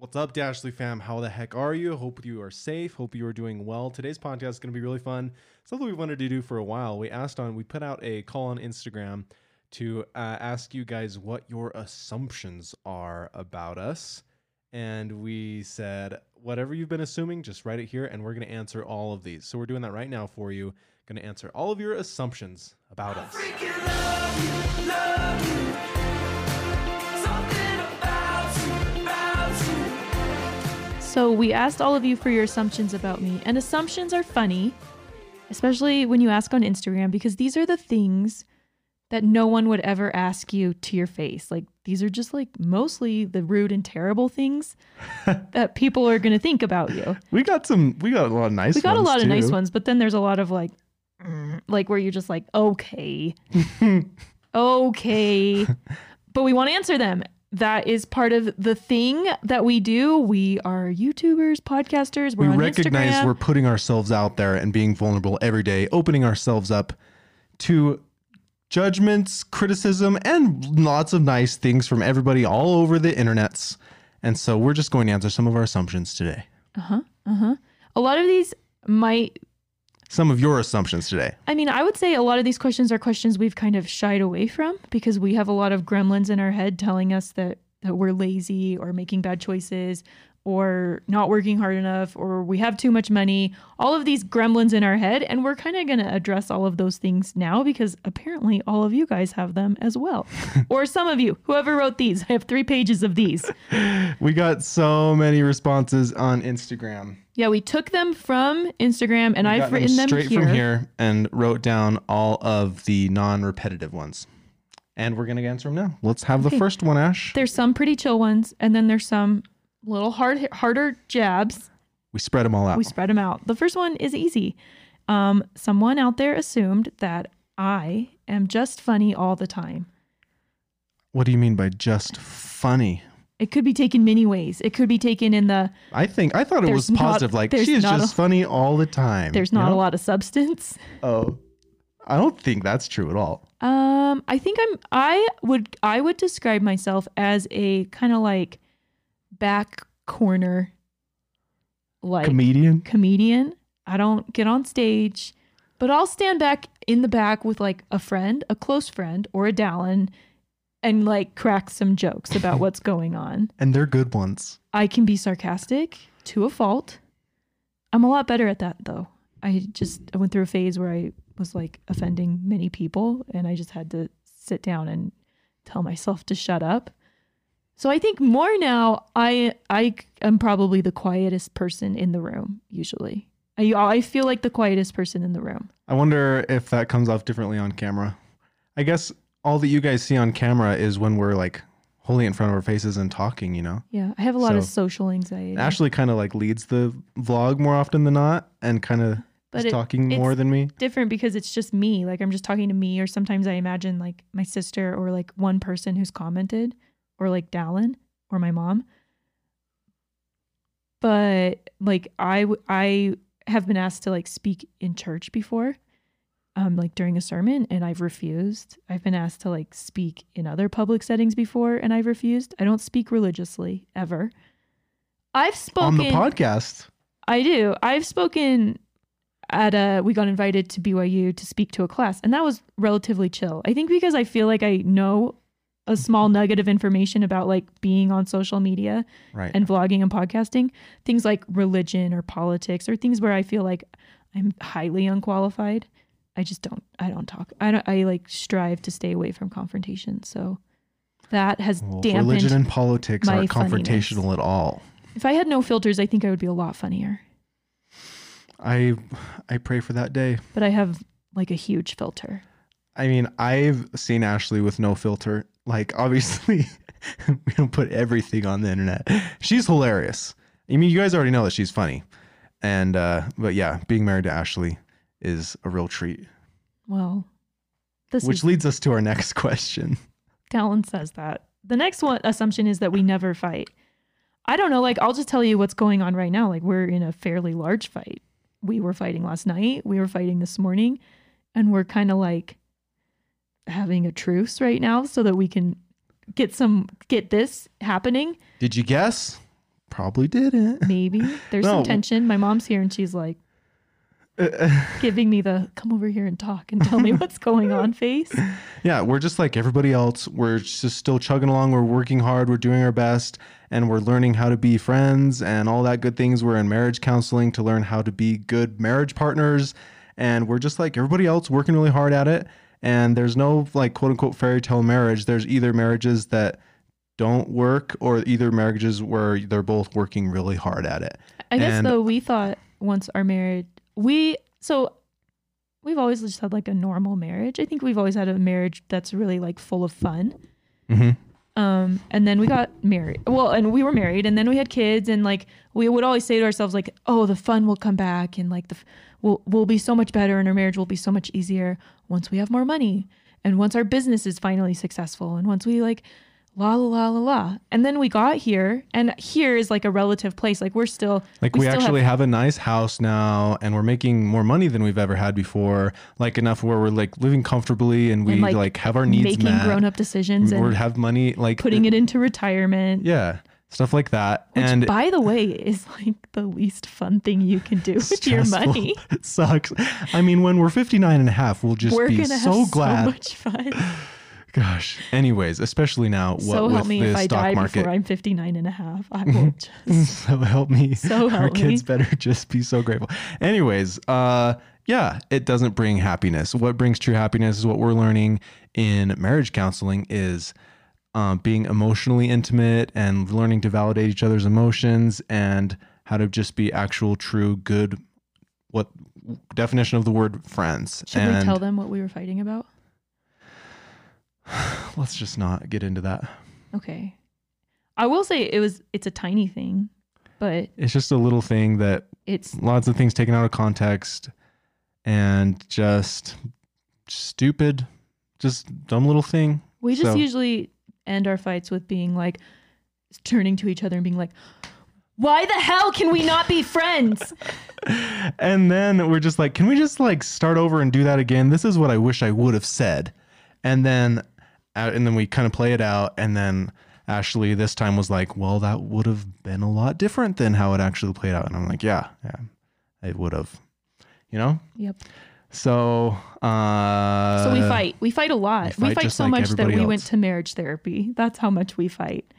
What's up, Dashley fam? How the heck are you? Hope you are safe. Hope you are doing well. Today's podcast is going to be really fun. Something we wanted to do for a while. We asked on, we put out a call on Instagram to uh, ask you guys what your assumptions are about us. And we said, whatever you've been assuming, just write it here, and we're going to answer all of these. So we're doing that right now for you. Going to answer all of your assumptions about us. So we asked all of you for your assumptions about me, and assumptions are funny, especially when you ask on Instagram, because these are the things that no one would ever ask you to your face. Like these are just like mostly the rude and terrible things that people are going to think about you. We got some, we got a lot of nice We got a lot of nice ones, but then there's a lot of like, mm, like where you're just like, okay, okay, but we want to answer them. That is part of the thing that we do. We are YouTubers, podcasters. We're we on recognize Instagram. we're putting ourselves out there and being vulnerable every day, opening ourselves up to judgments, criticism, and lots of nice things from everybody all over the internets. And so we're just going to answer some of our assumptions today. Uh huh. Uh huh. a lot of these might Some of your assumptions today. I mean, I would say a lot of these questions are questions we've kind of shied away from because we have a lot of gremlins in our head telling us that that we're lazy or making bad choices or not working hard enough or we have too much money. All of these gremlins in our head and we're kind of going to address all of those things now because apparently all of you guys have them as well. or some of you, whoever wrote these. I have 3 pages of these. We got so many responses on Instagram. Yeah, we took them from Instagram and I've Got them written them straight here. from here and wrote down all of the non-repetitive ones. And we're going to answer them now. Let's have the first one, Ash. There's some pretty chill ones and then there's some little hard harder jabs We spread them all out. we spread them out. The first one is easy. Um, someone out there assumed that I am just funny all the time. what do you mean by just funny? It could be taken many ways. It could be taken in the I think I thought it was not- positive. like she is just a- funny all the time. there's you not know? a lot of substance. Oh, I don't think that's true at all. Um, I think I'm I would I would describe myself as a kind of like back corner like Comedian. comedian. I don't get on stage, but I'll stand back in the back with like a friend, a close friend, or a Dallin, and like crack some jokes about what's going on. and they're good ones. I can be sarcastic to a fault. I'm a lot better at that though. I just I went through a phase where I was like offending many people and I just had to sit down and tell myself to shut up. So I think more now I I am probably the quietest person in the room usually. I I feel like the quietest person in the room. I wonder if that comes off differently on camera. I guess all that you guys see on camera is when we're like holding in front of our faces and talking, you know? Yeah, I have a lot of social anxiety. Ashley kind of like leads the vlog more often than not and kind of But it- talking more than me. different because it's just me. Like I'm just talking to me, or sometimes I imagine like my sister or like one person who's commented, or like Dallin or my mom. But like I w- I have been asked to like speak in church before, um, like during a sermon, and I've refused. I've been asked to like speak in other public settings before, and I've refused. I don't speak religiously ever. I've spoken On the podcast. I do. I've spoken at a we got invited to BYU to speak to a class and that was relatively chill. I think because I feel like I know a small nugget of information about like being on social media Right. and vlogging and podcasting, things like religion or politics or things where I feel like I'm highly unqualified. I just don't I don't talk. I don't I like strive to stay away from confrontation. So that has Well, dampened religion and politics aren't funniness. confrontational at all. if I had no filters, I think I would be a lot funnier. I I pray for that day. But I have like a huge filter. I mean, I've seen Ashley with no filter. Like, obviously, we don't put everything on the internet. She's hilarious. I mean, you guys already know that she's funny. And, uh, but yeah, being married to Ashley is a real treat. Well, this Which is leads us to our next question. Dallin says that. The next one assumption is that we never fight. I don't know. Like, I'll just tell you what's going on right now. Like, we're in a fairly large fight. We were fighting last night. We were fighting this morning, and we're kind of like having a truce right now so that we can get some get this happening. Did you guess? probably didn't. Maybe there's No. some tension. My mom's here and she's like giving me the come over here and talk and tell me what's going on face. Yeah, we're just like everybody else. We're just still chugging along. We're working hard. We're doing our best, and we're learning how to be friends and all that good things. We're in marriage counseling to learn how to be good marriage partners, and we're just like everybody else, working really hard at it. And there's no like quote unquote fairy tale marriage. There's either marriages that don't work or either marriages where they're both working really hard at it. I guess And- though we thought once our marriage, we so we've always just had like a normal marriage. I think we've always had a marriage that's really like full of fun. Mm-hmm. Um, and then we got married. Well, and we were married, and then we had kids, and like we would always say to ourselves, like, "Oh, the fun will come back, and like the we'll we'll be so much better, and our marriage will be so much easier once we have more money, and once our business is finally successful, and once we like." La la la la la, and then we got here, and here is like a relative place. Like we're still Like we, still actually have, a nice house now, and we're making more money than we've ever had before. Like enough where we're like living comfortably, and we And, like, like, have our needs making met. grown up decisions we and have money, like putting it into retirement. yeah, stuff like that. Which, and by the way, is like the least fun thing you can do with your money. it sucks. I mean, when we're 59 and a half, we'll just We're be gonna so have glad. so much fun. Gosh. Anyways, especially now, what so with help me if I die market. before I'm 59 and a half. I will just so help me. So Our help kids better just be so grateful. Anyways, uh yeah, it doesn't bring happiness. What brings true happiness is what we're learning in marriage counseling is um, being emotionally intimate and learning to validate each other's emotions and how to just be actual, true, good. What definition of the word friends? should and we tell them what we were fighting about? let's just not get into that. Okay. I will say it was it's a tiny thing, but It's just a little thing that it's lots of things taken out of context and just stupid, just dumb little thing. we just So- usually end our fights with being like turning to each other and being like why the hell can we not be friends? And then we're just like, can we just like start over and do that again? This is what I wish I would have said. And then, uh, and then we kind of play it out. And then Ashley this time was like, well, that would have been a lot different than how it actually played out. And I'm like, yeah, yeah, it would have, you know? Yep. So, uh, So we fight. We fight a lot. we We fight fight, so like much that we went to marriage therapy. That's how much we fight.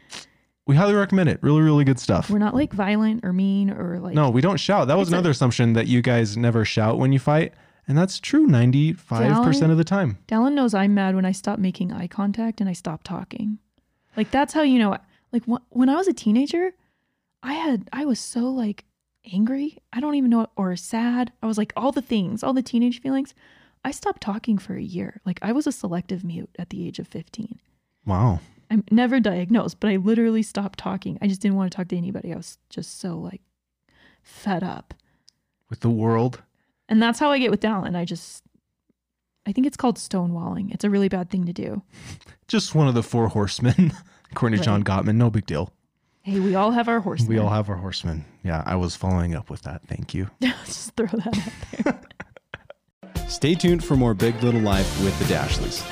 We highly recommend it. Really, really good stuff. We're not like violent or mean or like No, we don't shout. That was It's a- another assumption that you guys never shout when you fight. And that's true 95% of the time. Dallin knows I'm mad when I stop making eye contact and I stop talking. Like that's how you know. Like wh- when I was a teenager, I had I was so like angry. I don't even know or sad. I was like all the things, all the teenage feelings. I stopped talking for a year. Like I was a selective mute at the age of 15. Wow. I'm never diagnosed, but I literally stopped talking. I just didn't want to talk to anybody. I was just so like fed up. With the world. And that's how I get with Dallin. I just I think it's called stonewalling. It's a really bad thing to do. Just one of the four horsemen, according to John Right. Gottman. No big deal. Hey, we all have our horse. We all have our horsemen. Yeah, I was following up with that. Thank you. just throw that out there. Stay tuned for more Big Little Life with the Dashleys.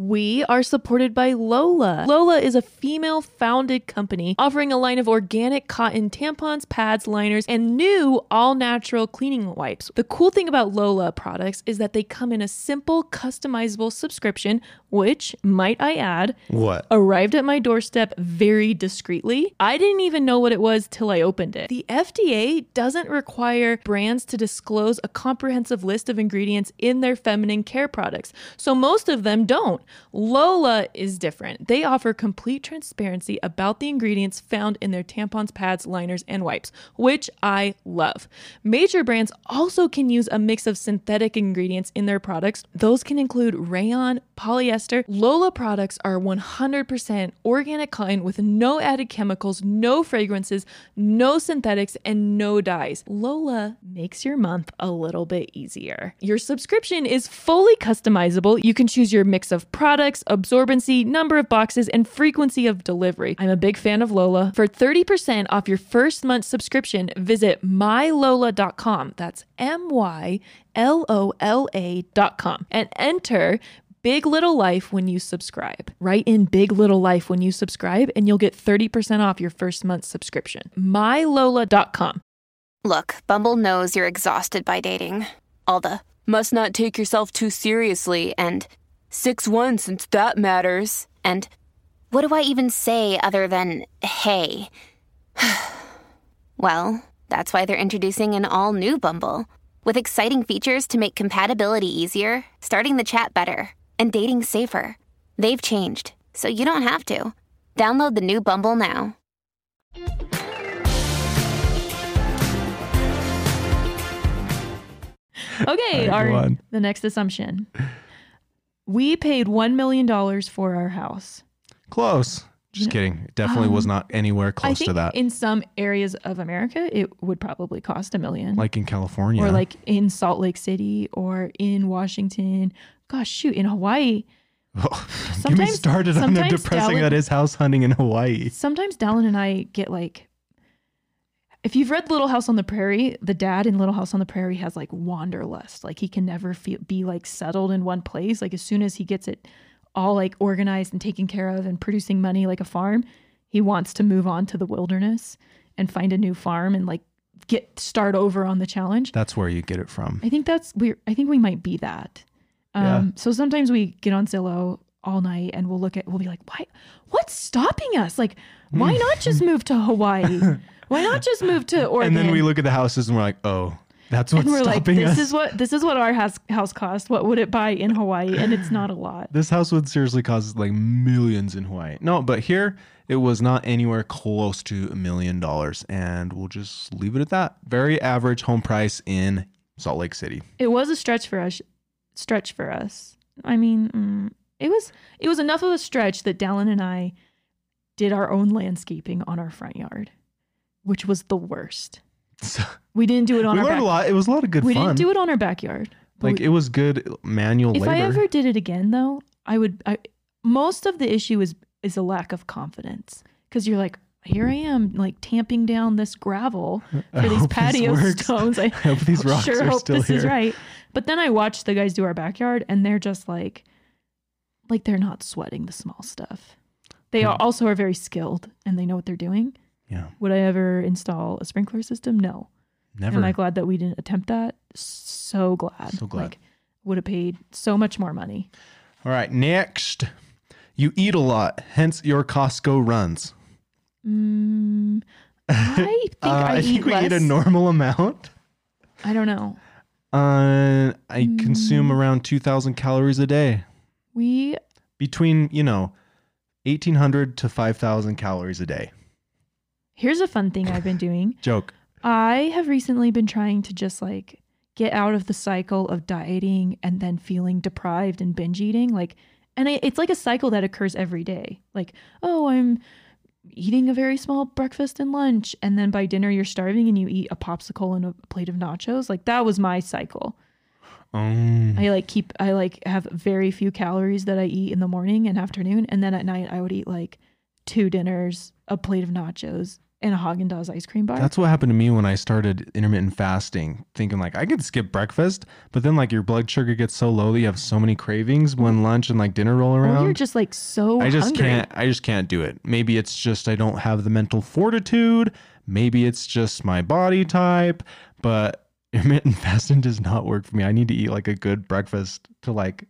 We are supported by Lola. Lola is a female founded company offering a line of organic cotton tampons, pads, liners, and new all natural cleaning wipes. The cool thing about Lola products is that they come in a simple, customizable subscription, which, might I add, What? arrived at my doorstep very discreetly. I didn't even know what it was till I opened it. The FDA doesn't require brands to disclose a comprehensive list of ingredients in their feminine care products, so most of them don't. Lola is different. They offer complete transparency about the ingredients found in their tampons, pads, liners, and wipes, which I love. Major brands also can use a mix of synthetic ingredients in their products. Those can include rayon, polyester. Lola products are 100% organic cotton with no added chemicals, no fragrances, no synthetics, and no dyes. Lola makes your month a little bit easier. Your subscription is fully customizable. You can choose your mix of products, absorbency, number of boxes, and frequency of delivery. I'm a big fan of Lola. For 30% off your first month subscription, visit mylola.com. That's M Y L O L A.com and enter Big Little Life when you subscribe. Write in Big Little Life when you subscribe, and you'll get 30% off your first month's subscription. MyLola.com. Look, Bumble knows you're exhausted by dating. All the must not take yourself too seriously and 6 1 since that matters. And what do I even say other than hey? well, that's why they're introducing an all new Bumble with exciting features to make compatibility easier, starting the chat better, and dating safer. They've changed, so you don't have to. Download the new Bumble now. Okay, All right, go our the next assumption. We paid $1 million for our house. Close. Just Yeah. kidding. It definitely was um, not anywhere I close think to that. in some areas of America, it would probably cost a million. like in California. Or like in Salt Lake City or in Washington. Gosh, shoot, in Hawaii. Get me started on the depressing Dallin- that is house hunting in Hawaii. Sometimes Dallin and I get like, if you've read Little House on the Prairie, the dad in Little House on the Prairie has like wanderlust. Like he can never feel, be like settled in one place. Like as soon as he gets it all like organized and taken care of and producing money like a farm, he wants to move on to the wilderness and find a new farm and like get start over on the challenge. That's where you get it from. I think that's we. I think we might be that. Um, Yeah. So sometimes we get on Zillow all night and we'll look at. We'll be like, why? What's stopping us? Like, why not just move to Hawaii? Why not just move to Oregon? And then we look at the houses and we're like, oh, that's what's and we're like, this us. is what this is what our house house cost. What would it buy in Hawaii? And it's not a lot. this house would seriously cost like millions in Hawaii. No, but here it was not anywhere close to a million dollars. And we'll just leave it at that. Very average home price in Salt Lake City. It was a stretch for us. Stretch for us. I mean, mm, it was it was enough of a stretch that Dallin and I did our own landscaping on our front yard, which was the worst. So, We didn't do it on we our learned back. a lot. It was a lot of good we fun. didn't do it on our backyard. like we- it was good manual if labor. I ever did it again, though, I would. I, most of the issue is is a lack of confidence because you're like, here I am, like tamping down this gravel for these patio stones. I I hope these rocks sure are hope still this here. is right. But then I watched the guys do our backyard, and they're just like, like they're not sweating the small stuff. They are Hmm. also are very skilled and they know what they're doing. Yeah, Would I ever install a sprinkler system? No. never. Am I glad that we didn't attempt that? So glad. So glad. Like, would have paid so much more money. All right, next. You eat a lot, hence your Costco runs. Mm, I think Uh, I, I think eat we less. eat a normal amount. I don't know. Uh, I consume Mm. around 2,000 calories a day. We Between, you know, 1,800 to 5,000 calories a day. here's a fun thing I've been doing. Joke. I have recently been trying to just like get out of the cycle of dieting and then feeling deprived and binge eating. Like, and it, it's like a cycle that occurs every day. Like, oh, I'm eating a very small breakfast and lunch, and then by dinner you're starving and you eat a popsicle and a plate of nachos. Like that was my cycle. Um, I like keep I like have very few calories that I eat in the morning and afternoon, and then at night I would eat like two dinners, a plate of nachos, and a Haagen Dazs ice cream bar. that's what happened to me when I started intermittent fasting, thinking like I could skip breakfast, but then like your blood sugar gets so low that you have so many cravings when lunch and like dinner roll around. you're just like so I just hungry. can't I just can't do it. Maybe it's just I don't have the mental fortitude. Maybe it's just my body type, but intermittent fasting does not work for me. I need to eat like a good breakfast to like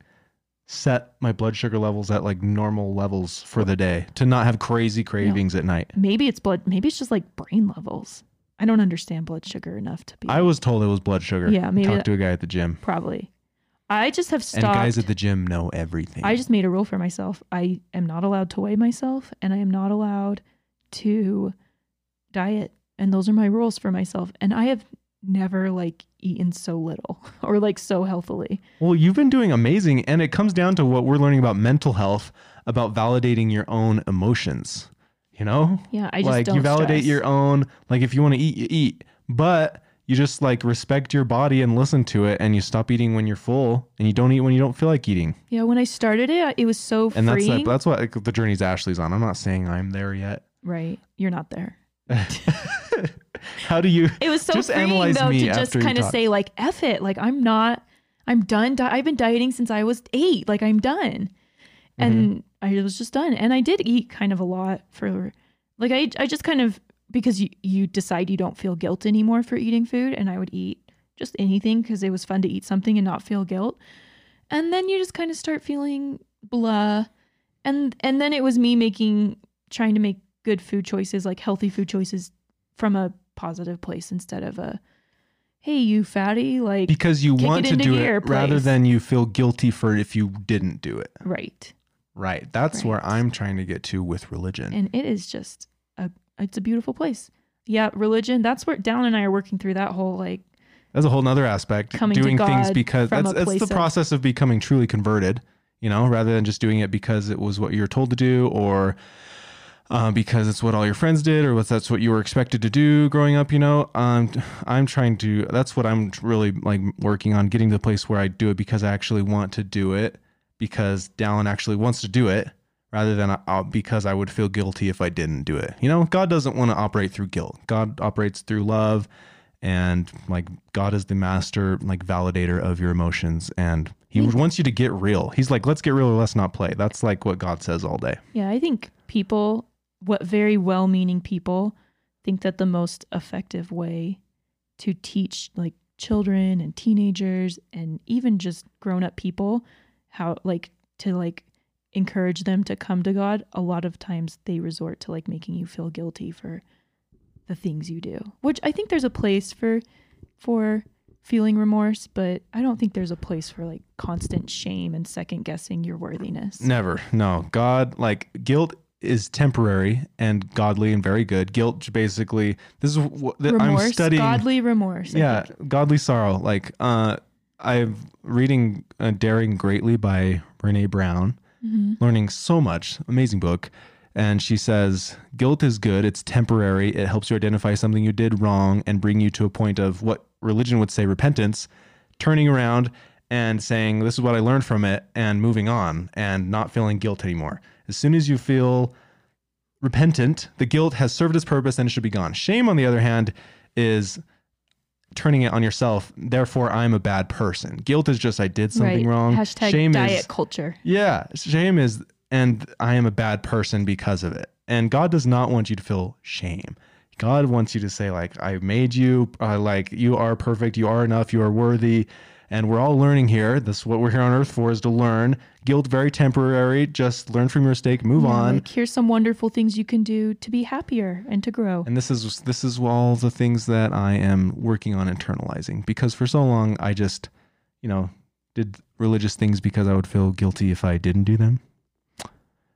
set my blood sugar levels at like normal levels for the day to not have crazy cravings at night. Maybe it's blood. Maybe it's just like brain levels. I don't understand blood sugar enough to be. I was told it was blood sugar. Yeah, maybe Talked that- to a guy at the gym. probably. I just have And stopped. guys at the gym know everything. I just made a rule for myself. I am not allowed to weigh myself, and I am not allowed to diet. And those are my rules for myself. And I have never like eaten so little or like so healthily. Well, you've been doing amazing. And it comes down to what we're learning about mental health, about validating your own emotions. You know? Yeah, I just like you validate stress. your own, like if you want to eat, you eat. But you just like respect your body and listen to it and you stop eating when you're full and you don't eat when you don't feel like eating. Yeah, when I started it, it was so And that's like, that's what like, the journey's Ashley's on. I'm not saying I'm there yet. right, you're not there. How do you It was so Just freeing analyze though me to just kind of say like, "F it," like I'm not. I'm done. Di- I've been dieting since I was eight. Like I'm done. And mm-hmm. I was just done. And I did eat kind of a lot for like I I just kind of because you you decide you don't feel guilt anymore for eating food and I would eat just anything because it was fun to eat something and not feel guilt. And then you just kind of start feeling blah. And and then it was me making trying to make good food choices, like healthy food choices from a positive place instead of a hey you fatty like Because you want to do it rather than you feel guilty for it if you didn't do it. right. Right. That's where I'm trying to get to with religion. and it is just a it's a beautiful place yeah religion that's where Dallin and i are working through that whole like That's a whole nother aspect. Coming doing things because that's that's the of- process of becoming truly converted, you know, rather than just doing it because it was what you were told to do or uh, because it's what all your friends did or what that's what you were expected to do growing up, you know. Um, I'm trying to that's what I'm really like working on getting to the place where I do it because I actually want to do it because Dallin actually wants to do it rather than uh, because I would feel guilty if I didn't do it. You know, God doesn't want to operate through guilt. God operates through love and like God is the master like validator of your emotions and he think- wants you to get real. He's like, let's get real or let's not play. That's like what God says all day. yeah i think people what very well-meaning people think that the most effective way to teach like children and teenagers and even just grown-up people how like to like encourage them to come to god a lot of times they resort to like making you feel guilty for the things you do which i think there's a place for for feeling remorse but i don't think there's a place for like constant shame and second guessing your worthiness Never. No. God like guilt is temporary and godly and very good. Guilt basically this is what that I'm studying godly remorse yeah, godly sorrow. Like uh I'm reading uh, Daring Greatly by Brene Brown. Mhm. learning so much. Amazing book. And she says, guilt is good. It's temporary. It helps you identify something you did wrong and bring you to a point of what religion would say repentance, turning around and saying, This is what I learned from it, and moving on and not feeling guilt anymore. As soon as you feel repentant, the guilt has served its purpose and it should be gone. Shame, on the other hand, is turning it on yourself. Therefore, I'm a bad person. Guilt is just I did something right. wrong. hashtag Shame diet is culture yeah, shame is, and I am a bad person because of it. And God does not want you to feel shame. God wants you to say, like, I made you, uh, like, you are perfect, you are enough, you are worthy. And we're all learning here. This is what we're here on earth for is to learn. Guilt, very temporary. Just learn from your mistake, move Yeah, on. like here's some wonderful things you can do to be happier and to grow And this is this is all the things that I am working on internalizing because for so long I just, you know, did religious things because I would feel guilty if I didn't do them.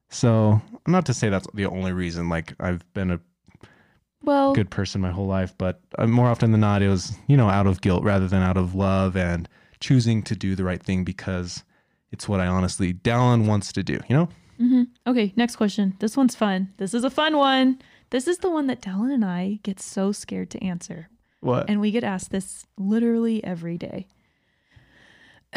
So, not to say that's the only reason like I've been a well good person my whole life, but uh, more often than not it was, you know, out of guilt rather than out of love and choosing to do the right thing because it's what I honestly Dallin wants to do, you know? mhm. okay next question this one's fun this is a fun one this is the one that Dallin and I get so scared to answer What? and we get asked this literally every day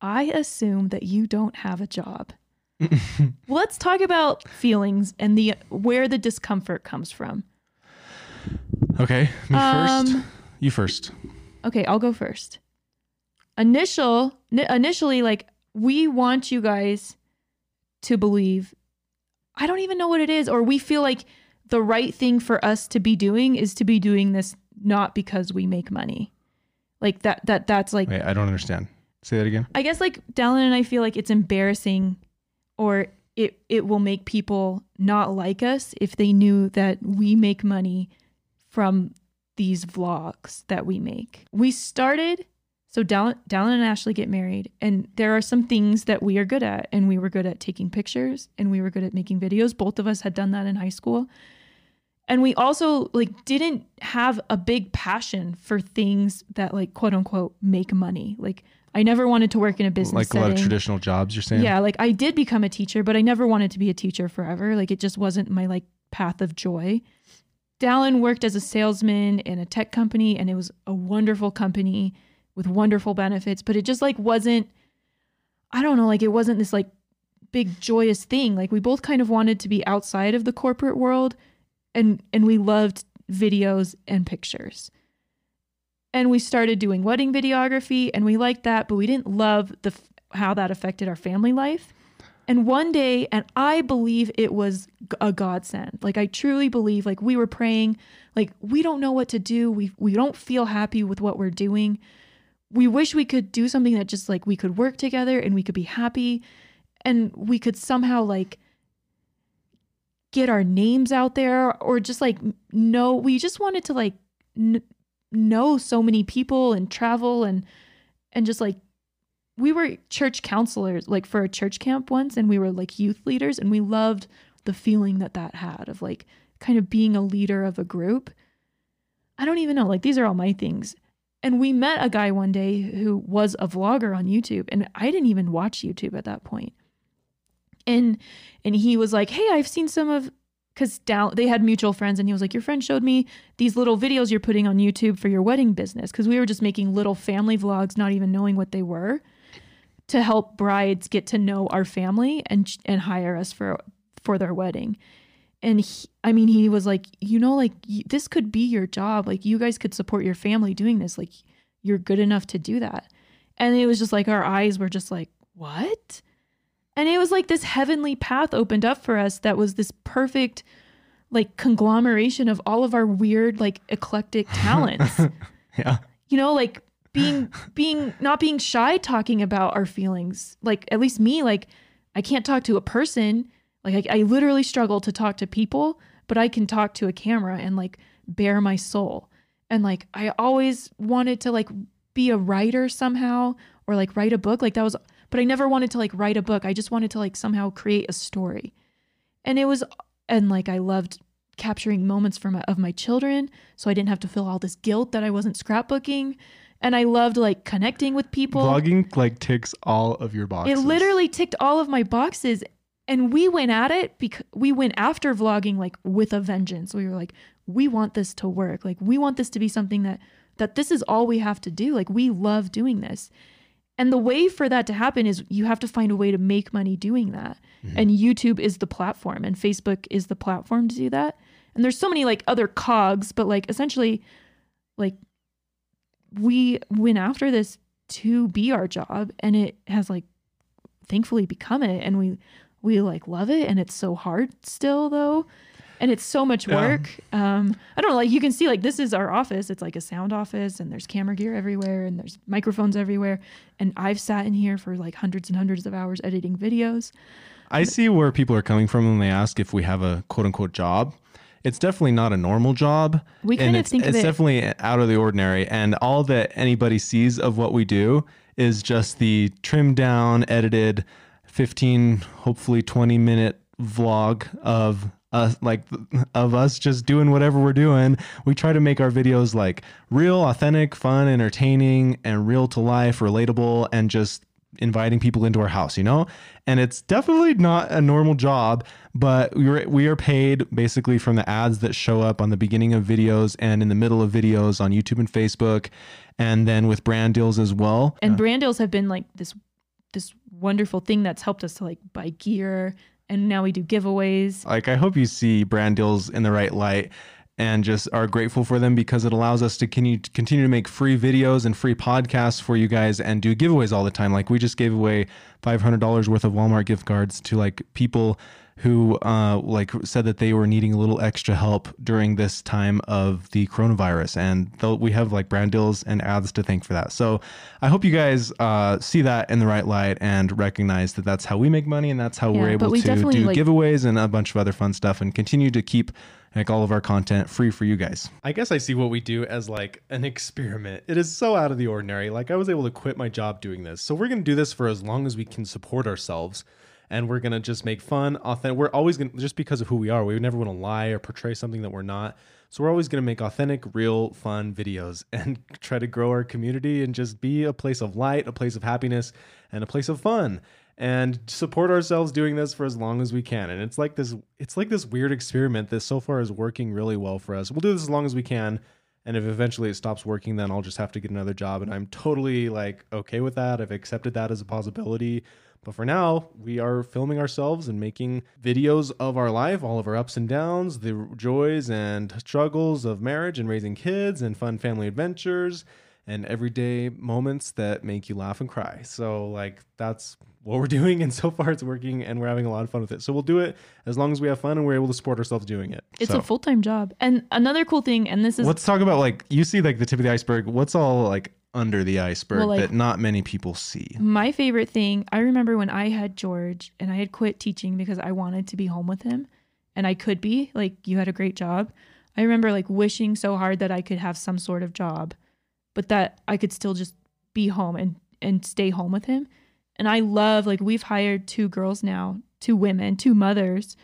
I assume that you don't have a job. Let's talk about feelings and the where the discomfort comes from. okay, me first. Um, You first. Okay, I'll go first. Initial ni- initially like we want you guys to believe I don't even know what it is or we feel like the right thing for us to be doing is to be doing this not because we make money. Like that that that's like Wait, I don't understand. Say that again. I guess like Dallin and I feel like it's embarrassing or it it will make people not like us if they knew that we make money from these vlogs that we make. We started so Dallin, Dallin and Ashley get married and there are some things that we are good at and we were good at taking pictures and we were good at making videos. Both of us had done that in high school. And we also like didn't have a big passion for things that like quote unquote make money. Like I never wanted to work in a business like a lot of traditional jobs you're saying Yeah, like I did become a teacher, but I never wanted to be a teacher forever. Like it just wasn't my like path of joy. Dallin worked as a salesman in a tech company and it was a wonderful company with wonderful benefits, but it just like wasn't I don't know, like it wasn't this like big joyous thing. Like we both kind of wanted to be outside of the corporate world and and we loved videos and pictures. and we started doing wedding videography and we liked that, but we didn't love the how that affected our family life. And one day, and I believe it was a godsend. Like I truly believe, like we were praying, like we don't know what to do. We we don't feel happy with what we're doing. We wish we could do something that just like we could work together and we could be happy, and we could somehow like get our names out there or just like know. We just wanted to like n- know so many people and travel and and just like we were church counselors like for a church camp once and we were like youth leaders and we loved the feeling that that had of like kind of being a leader of a group. I don't even know like these are all my things. And we met a guy one day who was a vlogger on youtube and i didn't even watch youtube at that point. and and he was like hey i've seen some of because down they had mutual friends and he was like your friend showed me these little videos you're putting on youtube for your wedding business. Because we were just making little family vlogs not even knowing what they were to help brides get to know our family and and hire us for for their wedding. And he, i mean he was like you know like this could be your job. Like you guys could support your family doing this. Like you're good enough to do that. And it was just like our eyes were just like what? And it was like this heavenly path opened up for us that was this perfect like conglomeration of all of our weird like eclectic talents. Yeah. you know like being being not being shy talking about our feelings. Like at least me like i can't talk to a person. Like I, I literally struggle to talk to people but i can talk to a camera and like bare my soul. And like i always wanted to like be a writer somehow or like write a book. Like that was but i never wanted to like write a book. I just wanted to like somehow create a story. And it was and like i loved capturing moments from of my children so i didn't have to feel all this guilt that i wasn't scrapbooking and i loved like connecting with people. Vlogging like ticks all of your boxes. it literally ticked all of my boxes. And we went at it because we went after vlogging like with a vengeance. We were like we want this to work. Like we want this to be something that that this is all we have to do. Like we love doing this. And the way for that to happen is you have to find a way to make money doing that. Mm-hmm. And youtube is the platform and facebook is the platform to do that. And there's so many like other cogs but like essentially like we went after this to be our job and it has like thankfully become it and we we like love it and it's so hard still though and it's so much Yeah. work um i don't know like you can see like this is our office it's like a sound office and there's camera gear everywhere and there's microphones everywhere and i've sat in here for like hundreds and hundreds of hours editing videos I see where people are coming from when they ask if we have a quote unquote job. It's definitely not a normal job. We and kind of it's, think of it's it- definitely out of the ordinary. And all that anybody sees of what we do is just the trimmed down, edited 15, hopefully 20 minute vlog of us like of us just doing whatever we're doing. We try to make our videos like real, authentic, fun, entertaining, and real to life, relatable, and just inviting people into our house, you know? And it's definitely not a normal job, but we are we are paid basically from the ads that show up on the beginning of videos and in the middle of videos on YouTube and Facebook, and then with brand deals as well. and uh, brand deals have been like this this wonderful thing that's helped us to like buy gear and now we do giveaways Like I hope you see brand deals in the right light and just are grateful for them because it allows us to continue continue to make free videos and free podcasts for you guys and do giveaways all the time. Like we just gave away five hundred dollars worth of Walmart gift cards to like people who uh, like said that they were needing a little extra help during this time of the coronavirus, and we have like brand deals and ads to thank for that. So I hope you guys uh, see that in the right light and recognize that that's how we make money and that's how Yeah, we're able we to do like- giveaways and a bunch of other fun stuff and continue to keep like all of our content free for you guys. I guess I see what we do as like an experiment. It is so out of the ordinary. Like I was able to quit my job doing this. So we're going to do this for as long as we can support ourselves and we're going to just make fun, authentic. We're always going to just because of who we are. We never want to lie or portray something that we're not. So we're always going to make authentic, real, fun videos and try to grow our community and just be a place of light, a place of happiness, and a place of fun and support ourselves doing this for as long as we can. And it's like this it's like this weird experiment that so far is working really well for us. We'll do this as long as we can. And if eventually it stops working, then I'll just have to get another job. And I'm totally like okay with that. I've accepted that as a possibility. But for now, we are filming ourselves and making videos of our life, all of our ups and downs, the joys and struggles of marriage and raising kids and fun family adventures and everyday moments that make you laugh and cry. So like that's what we're doing and so far it's working and we're having a lot of fun with it. So we'll do it as long as we have fun and we're able to support ourselves doing it. It's So, a full time job. And another cool thing, and this is Let's talk about like you see like the tip of the iceberg. What's all like under the iceberg Well, like- that not many people see? my favorite thing. I remember when I had George and I had quit teaching because I wanted to be home with him and I could be. Like, you had a great job. I remember like wishing so hard that I could have some sort of job, but that I could still just be home and, and stay home with him. And I love, like, we've hired two girls now, two women, two mothers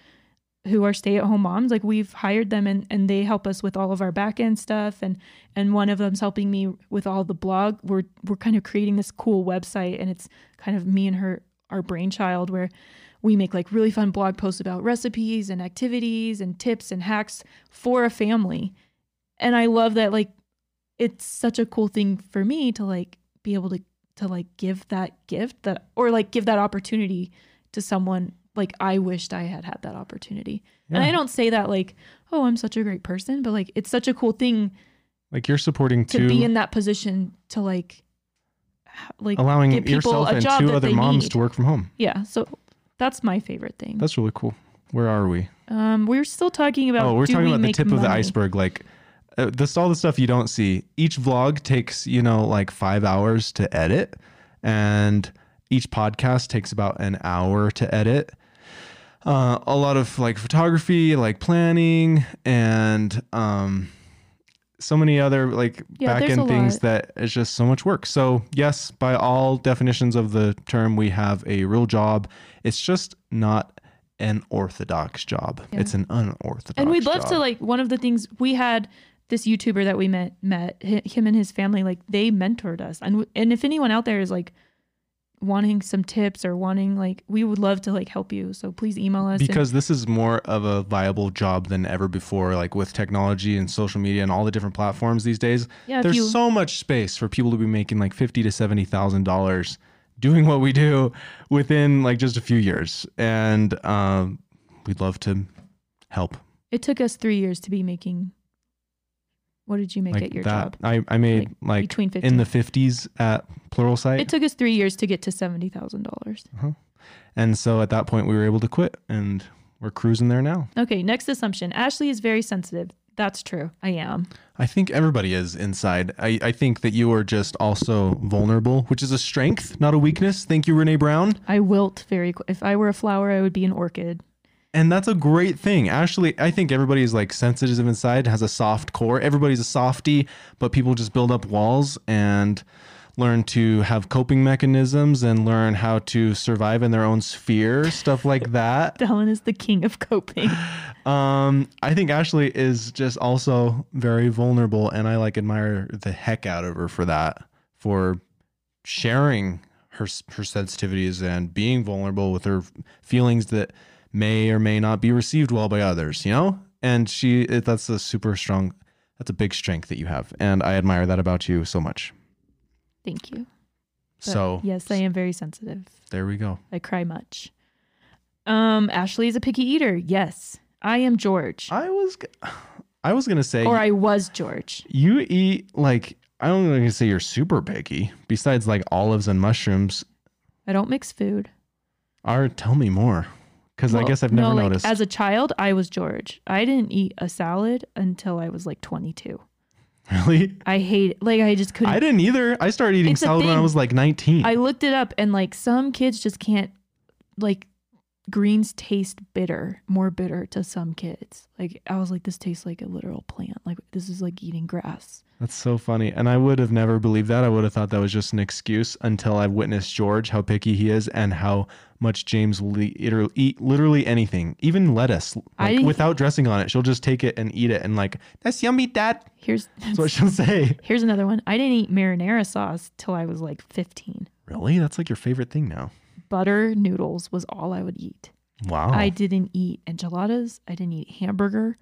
who are stay at home moms. Like, we've hired them and, and they help us with all of our back end stuff. And, and one of them's helping me with all the blog. We're, we're kind of creating this cool website and it's kind of me and her, our brainchild where we make like really fun blog posts about recipes and activities and tips and hacks for a family. And I love that like it's such a cool thing for me to like be able to to like give that gift that or like give that opportunity to someone like I wished I had had that opportunity. And I don't say that like, oh, I'm such a great person, but like it's such a cool thing Like you're supporting to two be in that position to like like allowing give yourself and two other moms need. to work from home. yeah, so that's my favorite thing. That's really cool. Where are we? Um, we're still talking about. oh, we're talking we about the tip of the iceberg. Like uh, this, all the stuff you don't see. Each vlog takes you know like five hours to edit, and each podcast takes about an hour to edit. Uh, a lot of like photography, like planning, and um, so many other like Yeah, back end things lot. that is just so much work. So yes, by all definitions of the term, we have a real job. It's just not an orthodox job. Yeah. It's an unorthodox. and we'd love to like one of the things we had this YouTuber that we met met him and his family like they mentored us. And and if anyone out there is like wanting some tips or wanting like we would love to like help you. So please email us and- because this is more of a viable job than ever before like with technology and social media and all the different platforms these days. Yeah there's you so much space for people to be making like 50 to 70 thousand dollars doing what we do within like just a few years. And um, we'd love to help. It took us three years to be making what did you make like at your that. job? I i made like, between 50 in the 50s at pluralsight it took us three years to get to $70000 uh-huh. and so at that point we were able to quit and we're cruising there now. Okay next assumption. Ashley is very sensitive. That's true. I am. I think everybody is inside. I, I think that you are just also vulnerable, which is a strength, not a weakness. Thank you, Brene Brown. i wilt very if i were a flower i would be an orchid And that's a great thing. Actually, I think everybody is like sensitive inside, has a soft core. Everybody's a softie, but people just build up walls and learn to have coping mechanisms and learn how to survive in their own sphere, stuff like that. Dallin is the king of coping. Um, I think Ashley is just also very vulnerable, and I like admire the heck out of her for that, for sharing her her sensitivities and being vulnerable with her feelings that may or may not be received well by others. You know, and she, that's a super strong, that's a big strength that you have, and I admire that about you so much. Thank you. But so yes, I am very sensitive. there we go. I cry much. Um, Ashley is a picky eater. Yes, I am George, I was, I was gonna say or I was George. You eat like I don't know if I say you're super picky. Besides like olives and mushrooms, I don't mix food. are tell me more, because I guess I've never no, like, noticed. As a child, I was George. I didn't eat a salad until I was like 22. really, I hate like I just couldn't. I didn't either. I started eating It's salad when I was like 19. I looked it up and like some kids just can't like greens taste bitter, more bitter to some kids. Like I was like this tastes like a literal plant. Like this is like eating grass. That's so funny, and I would have never believed that. I would have thought that was just an excuse until I witnessed George, how picky he is, and how much James will eat, eat literally anything, even lettuce, I- without dressing on it. She'll just take it and eat it, and like that's yummy, Dad. Here's That's what she'll say. here's another one. I didn't eat marinara sauce till I was like 15. Really, that's like your favorite thing now. Butter noodles was all I would eat. Wow. I didn't eat enchiladas. I didn't eat hamburger.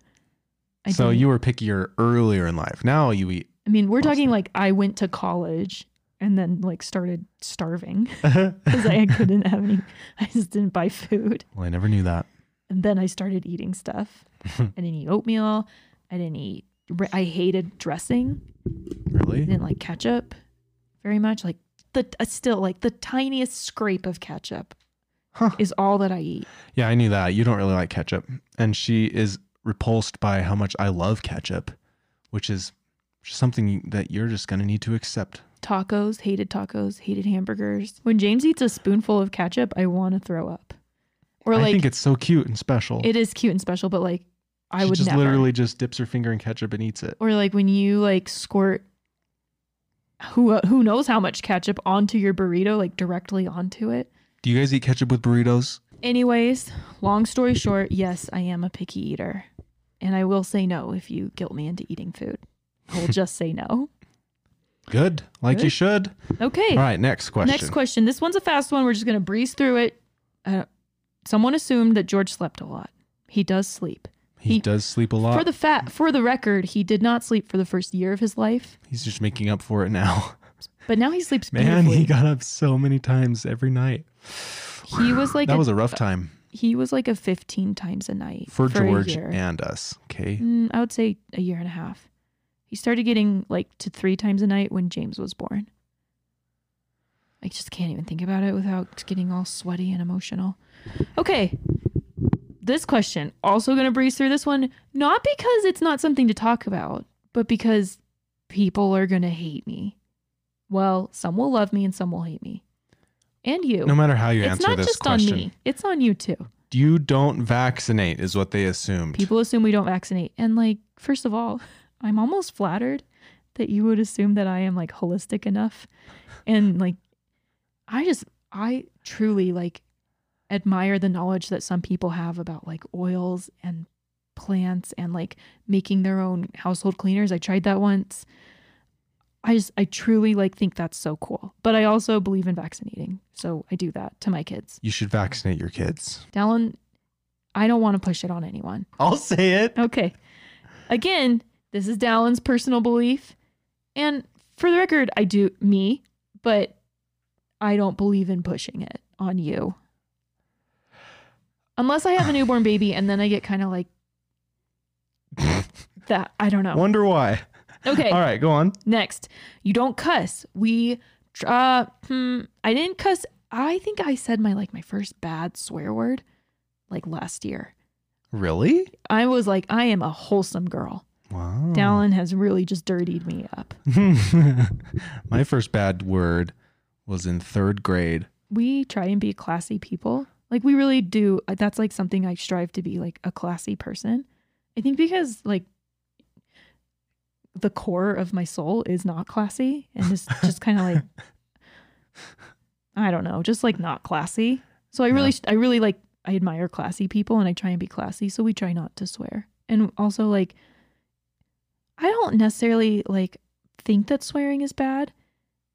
I so you were pickier earlier in life. Now you eat. I mean, we're talking like I went to college and then like started starving because I couldn't have any. I just didn't buy food. well, I never knew that. And then I started eating stuff. I didn't eat oatmeal. I didn't eat I hated dressing. I Really? didn't like ketchup very much. Like the uh, still like the tiniest scrape of ketchup Huh. is all that I eat. Yeah, I knew that. You don't really like ketchup. And she is repulsed by how much I love ketchup, which is something that you're just going to need to accept. Tacos, hated tacos, hated hamburgers. When James eats a spoonful of ketchup, I want to throw up. Or I like think it's so cute and special. it is cute and special, but like I she would just never. literally just dips her finger in ketchup and eats it. or like when you like squirt who who knows how much ketchup onto your burrito, like directly onto it. Do you guys eat ketchup with burritos? Anyways, long story short, yes, I am a picky eater. And I will say no if you guilt me into eating food. I will just say no. Good, like you should. Okay. All right, next question. Next question. This one's a fast one. We're just going to breeze through it. Uh, someone assumed that George slept a lot. He does sleep. He, he- does sleep a lot. For the fat, for the record, he did not sleep for the first year of his life, He's just making up for it now. but now he sleeps Man, he got up so many times every night. He was like that a, was a rough time he was like a 15 times a night for, a George and us. Okay. Mm, I would say a year and a half. He started getting like to three times a night when James was born. I just can't even think about it without getting all sweaty and emotional. Okay. This question, also going to breeze through this one, not because it's not something to talk about, but because people are going to hate me. Well, some will love me and some will hate me. And you. No matter how you it's answer not this just question, on me, it's on you too. you don't vaccinate, is what they assumed. People assume we don't vaccinate. And like, first of all, I'm almost flattered that you would assume that I am like holistic enough. And like I just I truly like admire the knowledge that some people have about like oils and plants and like making their own household cleaners. I tried that once. I just I truly like think that's so cool. But I also believe in vaccinating. So I do that to my kids. you should vaccinate your kids. Dallin, I don't want to push it on anyone. I'll say it. Okay. Again, this is Dallin's personal belief. And for the record, I do me, but I don't believe in pushing it on you. Unless I have a newborn baby and then I get kind of like that. I don't know. Wonder why. Okay. All right, go on. Next, you don't cuss. We, uh, hmm, I didn't cuss. I think I said my like my first bad swear word like last year. Really? I was like, I am a wholesome girl. Wow. Dallin has really just dirtied me up. My first bad word was in third grade. We try and be classy people. Like we really do. uh, That's like something I strive to be like a classy person. I think because like the core of my soul is not classy and it's just kind of like I don't know, just like not classy. So I really I really like I admire classy people and I try and be classy, so we try not to swear. And also like I don't necessarily like think that swearing is bad.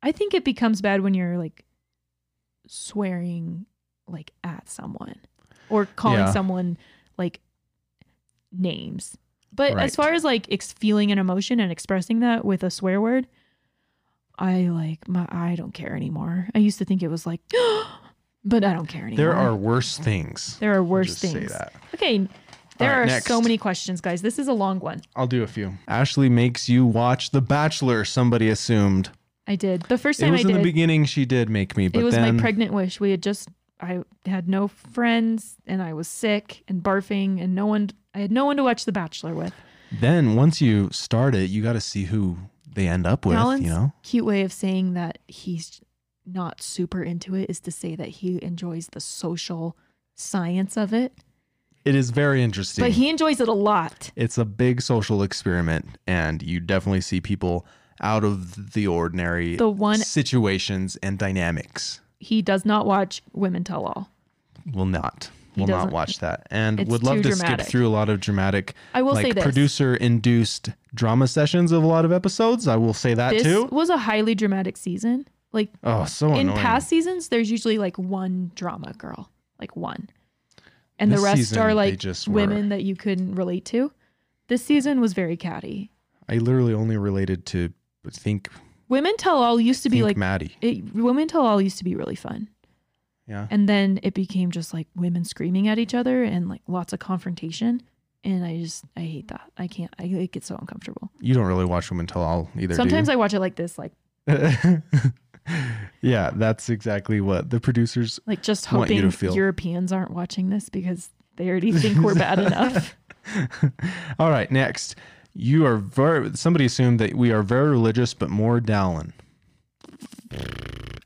I think it becomes bad when you're like swearing like at someone or calling Yeah. someone like names. But Right. as far as like ex- feeling an emotion and expressing that with a swear word, I like my I don't care anymore. I used to think it was like but I don't care anymore. There are worse things. there are worse just say things. that. Okay. There right, are next. so many questions, guys. This is a long one. I'll do a few. Ashley makes you watch The Bachelor, somebody assumed. I did. The first time It was I in did the beginning she did make me, but it was then my pregnant wish. We had just I had no friends and I was sick and barfing and no one I had no one to watch The Bachelor with. then once you start it, you got to see who they end up with, Dallin's you know? cute way of saying that he's not super into it is to say that he enjoys the social science of it. It is very interesting. But he enjoys it a lot. it's a big social experiment and you definitely see people out of the ordinary The one- situations and dynamics. He does not watch Women Tell All. Will not. He Will not watch that. And would love to dramatic. skip through a lot of dramatic I will like say this. producer induced drama sessions of a lot of episodes. I will say that this too. was a highly dramatic season. Like Oh, so in annoying. past seasons, there's usually like one drama girl, like one, and This the rest season, are like just were- women that you couldn't relate to. This season was very catty. I literally only related to I think Women Tell All used to be like Maddie. it, Women Tell All used to be really fun, Yeah. and then it became just like women screaming at each other and like lots of confrontation. and I just I hate that. I can't. I it gets so uncomfortable. You don't really watch Women Tell All either. Sometimes I watch it like this, like yeah, that's exactly what the producers. like just you hoping feel- Europeans aren't watching this because they already think we're bad enough. All right, next. You are very. Somebody assumed that we are very religious, but more Dallin.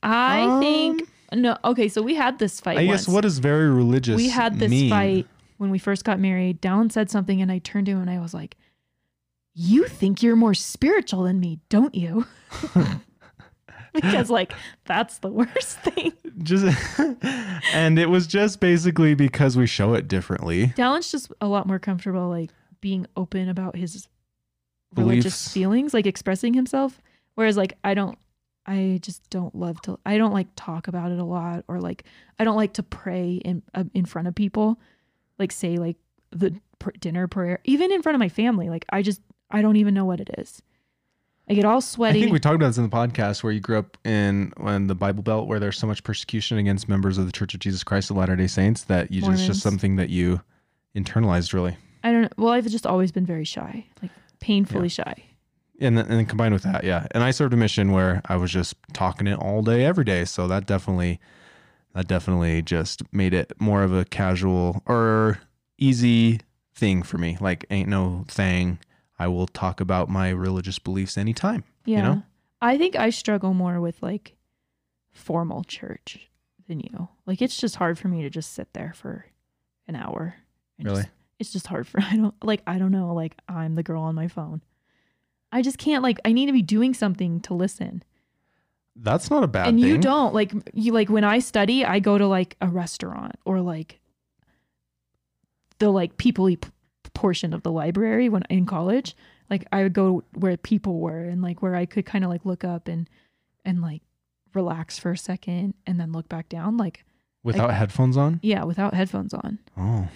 I think no. Okay, so we had this fight. Um, I guess once. what does very religious? we had this mean? fight when we first got married. Dallin said something, and I turned to him and I was like, "You think you're more spiritual than me, don't you?" because like that's the worst thing. Just, and it was just basically because we show it differently. Dallin's just a lot more comfortable, like being open about his religious Beliefs. feelings, like expressing himself. Whereas, like, I don't, I just don't love to. I don't like talk about it a lot, or like, I don't like to pray in uh, in front of people, like say like the pr- dinner prayer, even in front of my family. Like, I just, I don't even know what it is. I get all sweaty. I think we talked about this in the podcast where you grew up in when the Bible Belt, where there's so much persecution against members of the Church of Jesus Christ of Latter Day Saints that you just Mormons. just something that you internalized really. I don't know. Well, I've just always been very shy, like painfully shy. And then, and then combined with that, yeah. And I served a mission where I was just talking it all day, every day. So that definitely, that definitely just made it more of a casual or easy thing for me. Like, ain't no thing. I will talk about my religious beliefs anytime. Yeah. You know? I think I struggle more with like formal church than you. Like it's just hard for me to just sit there for an hour. and Really? just- it's just hard for I don't like I don't know, like I'm the girl on my phone. I just can't like I need to be doing something to listen. That's not a bad and thing. you don't like you like when I study, I go to like a restaurant or like the like people portion of the library when in college. Like I would go where people were and like where I could kind of like look up and and like relax for a second and then look back down. Like Without headphones on? yeah, without headphones on. Oh.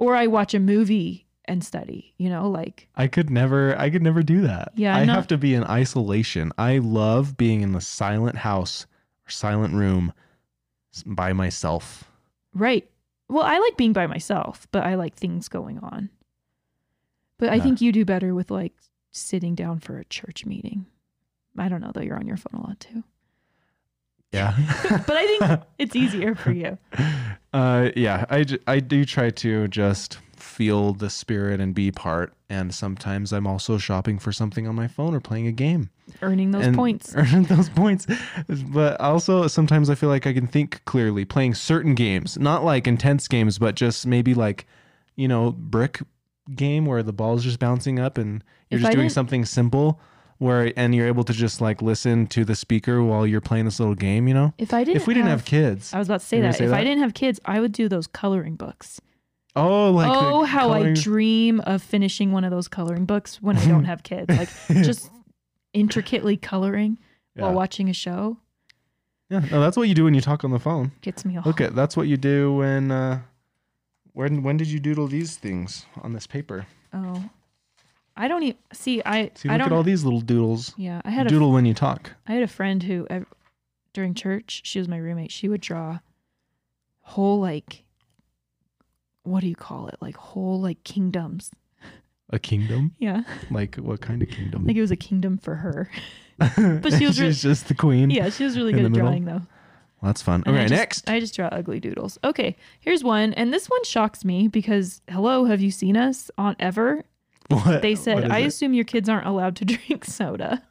Or I watch a movie and study. You know, like I could never I could never do that. Yeah, I I'm have to be in isolation. I love being in the silent house or silent room by myself. right. Well, I like being by myself, but I like things going on. But I think you do better with like sitting down for a church meeting. I don't know though, you're on your phone a lot too. Yeah. But I think it's easier for you. uh yeah, I, I do try to just feel the spirit and be part and sometimes I'm also shopping for something on my phone or playing a game. Earning those and points. earn those points. But also sometimes I feel like I can think clearly playing certain games, not like intense games, but just maybe like, you know, brick game where the ball's just bouncing up and you're If just I doing something simple where and you're able to just like listen to the speaker while you're playing this little game, you know? If I didn't if we didn't have, kids. I was about to say that. gonna if say I didn't have kids, I would do those coloring books. oh, like oh, how I dream of finishing one of those coloring books when I don't have kids. Like just intricately coloring while watching a show Yeah, no, that's what you do when you talk on the phone. gets me all Okay, that's what you do when uh when when did you doodle these things on this paper? Oh, I don't even see. I See, I look don't. at all these little doodles. yeah, I had a Doodle when you talk. I had a friend who during church she was my roommate. She would draw whole like what do you call it? Like whole like kingdoms. A kingdom? Yeah, Like what kind of kingdom? like it was a kingdom for her. but she was re- She's just the queen. Yeah, she was really good at middle? drawing though. Well, that's fun. And I just- next. I just draw ugly doodles. Okay, here's one, and this one shocks me because hello, have you seen us on ever? What? They said, is I it? assume your kids aren't allowed to drink soda.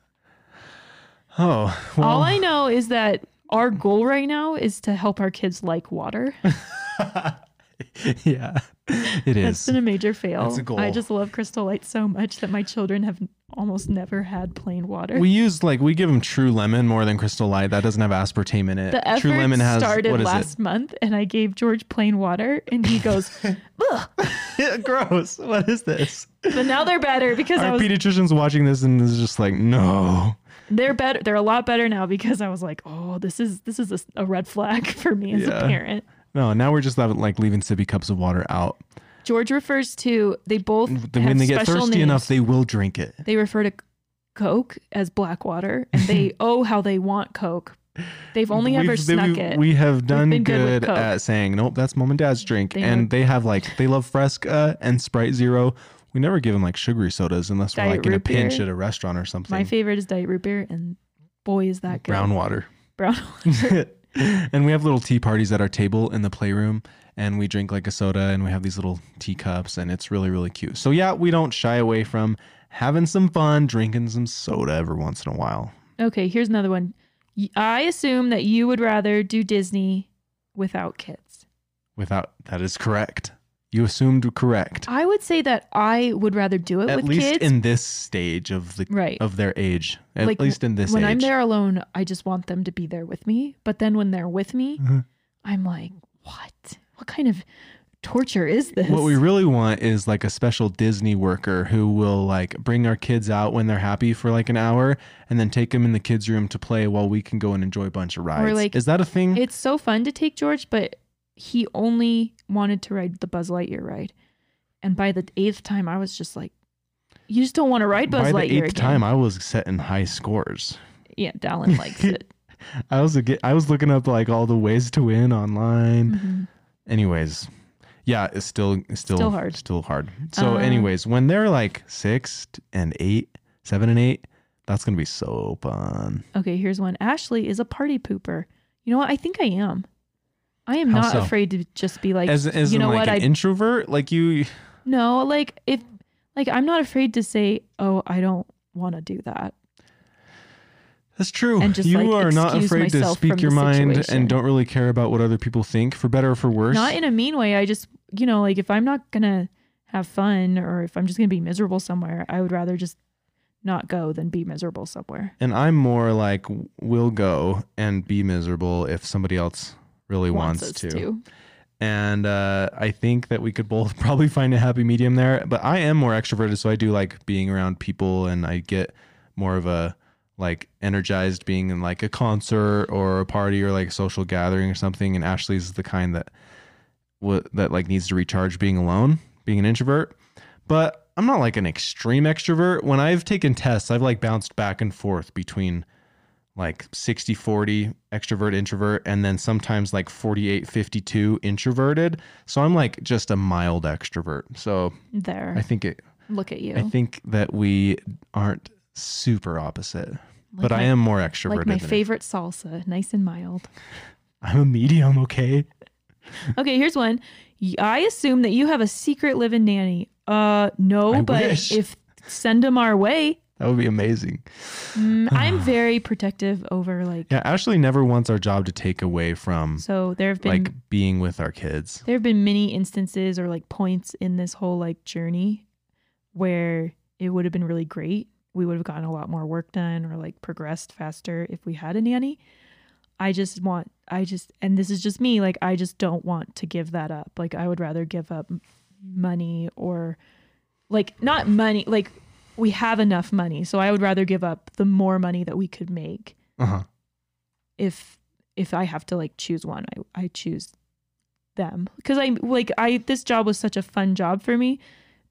Oh, well, All I know is that our goal right now is to help our kids like water. yeah, it That's is. been a major fail. That's a goal. I just love Crystal Light so much that my children have almost never had plain water. we use like we give them True Lemon more than Crystal Light. That doesn't have aspartame in it. the effort True Lemon has started what is last month, and I gave George plain water, and he goes, Ugh. it? Gross. What is this? but now they're better because I Our was. pediatrician's watching this and is just like, no. They're better. They're a lot better now because I was like, oh, this is this is a, a red flag for me as Yeah. a parent. No, now we're just like leaving sippy cups of water out. George refers to they both when they get thirsty names. enough, they will drink it. they refer to Coke as black water, and they oh how they want Coke They've only ever We've- snuck we, it. We have done good good, at saying, nope, that's mom and dad's drink. They and know- they have like, they love Fresca and Sprite Zero. We never give them like sugary sodas unless we're like in a pinch beer. at a restaurant or something. My favorite is diet root beer, and boy is that good. Brown water. Brown. and we have little tea parties at our table in the playroom and we drink like a soda and we have these little teacups and it's really really cute so yeah we don't shy away from having some fun drinking some soda every once in a while okay, here's another one. i assume that you would rather do Disney without kids. without that is correct you assumed correct I would say that I would rather do it at with least kids. in this stage of the Right. of their age at Like, least in this when age I'm there alone, I just want them to be there with me. But then when they're with me, Mhm. I'm like, what? What kind of torture is this? what we really want is like a special Disney worker who will like bring our kids out when they're happy for like an hour and then take them in the kids room to play while we can go and enjoy a bunch of rides. like, is that a thing? it's so fun to take George, but he only wanted to ride the Buzz Lightyear ride. And by the eighth time, I was just like, you just don't want to ride Buzz By the eighth again. time, I was setting high scores. yeah, Dallin likes it. I was a, I was looking up like all the ways to win online. Mhm. Anyways, yeah, it's still still Still hard. Still hard. So, Uh, anyways, when they're like six and eight, seven and eight, that's gonna be so fun. Okay, here's one. Ashley is a party pooper. You know what? I think I am. I am How not so? afraid to just be like, as as you know like what? an I introvert, like you. no, like if like I'm not afraid to say, oh, I don't want to do that. That's true. And just, you like, are not afraid to speak your mind and don't really care about what other people think, for better or for worse. Not in a mean way. I just, you know, like if I'm not gonna have fun or if I'm just gonna be miserable somewhere, I would rather just not go than be miserable somewhere. and I'm more like, will go and be miserable if somebody else really wants, us to. And uh, I think that we could both probably find a happy medium there. But I am more extroverted, so I do like being around people, and I get more of a like energized being in like a concert or a party or like a social gathering or something. And Ashley's the kind that w- that like needs to recharge being alone, being an introvert. But I'm not like an extreme extrovert. When I've taken tests, I've like bounced back and forth between like 60 40 extrovert introvert and then sometimes like 48 52 introverted so i'm like just a mild extrovert so There. i think it Look at you. i think that we aren't super opposite but Like i am more extroverted like my favorite salsa, nice and mild. i'm a medium okay Okay, here's one. i assume that you have a secret living nanny. Uh, no, I but wish. if send them our way. That would be amazing Mm, I'm very protective over like. yeah ashley never wants our job to take away from So there have been like being with our kids there have been many instances or like points in this whole like journey where it would have been really great. We would have gotten a lot more work done or like progressed faster if we had a nanny. I just want, I just, and this is just me, like, I just don't want to give that up. Like, I would rather give up money or like, not money, like, we have enough money. So I would rather give up the more money that we could make uh-huh if if I have to like choose one, I I choose them because I like I this job was such a fun job for me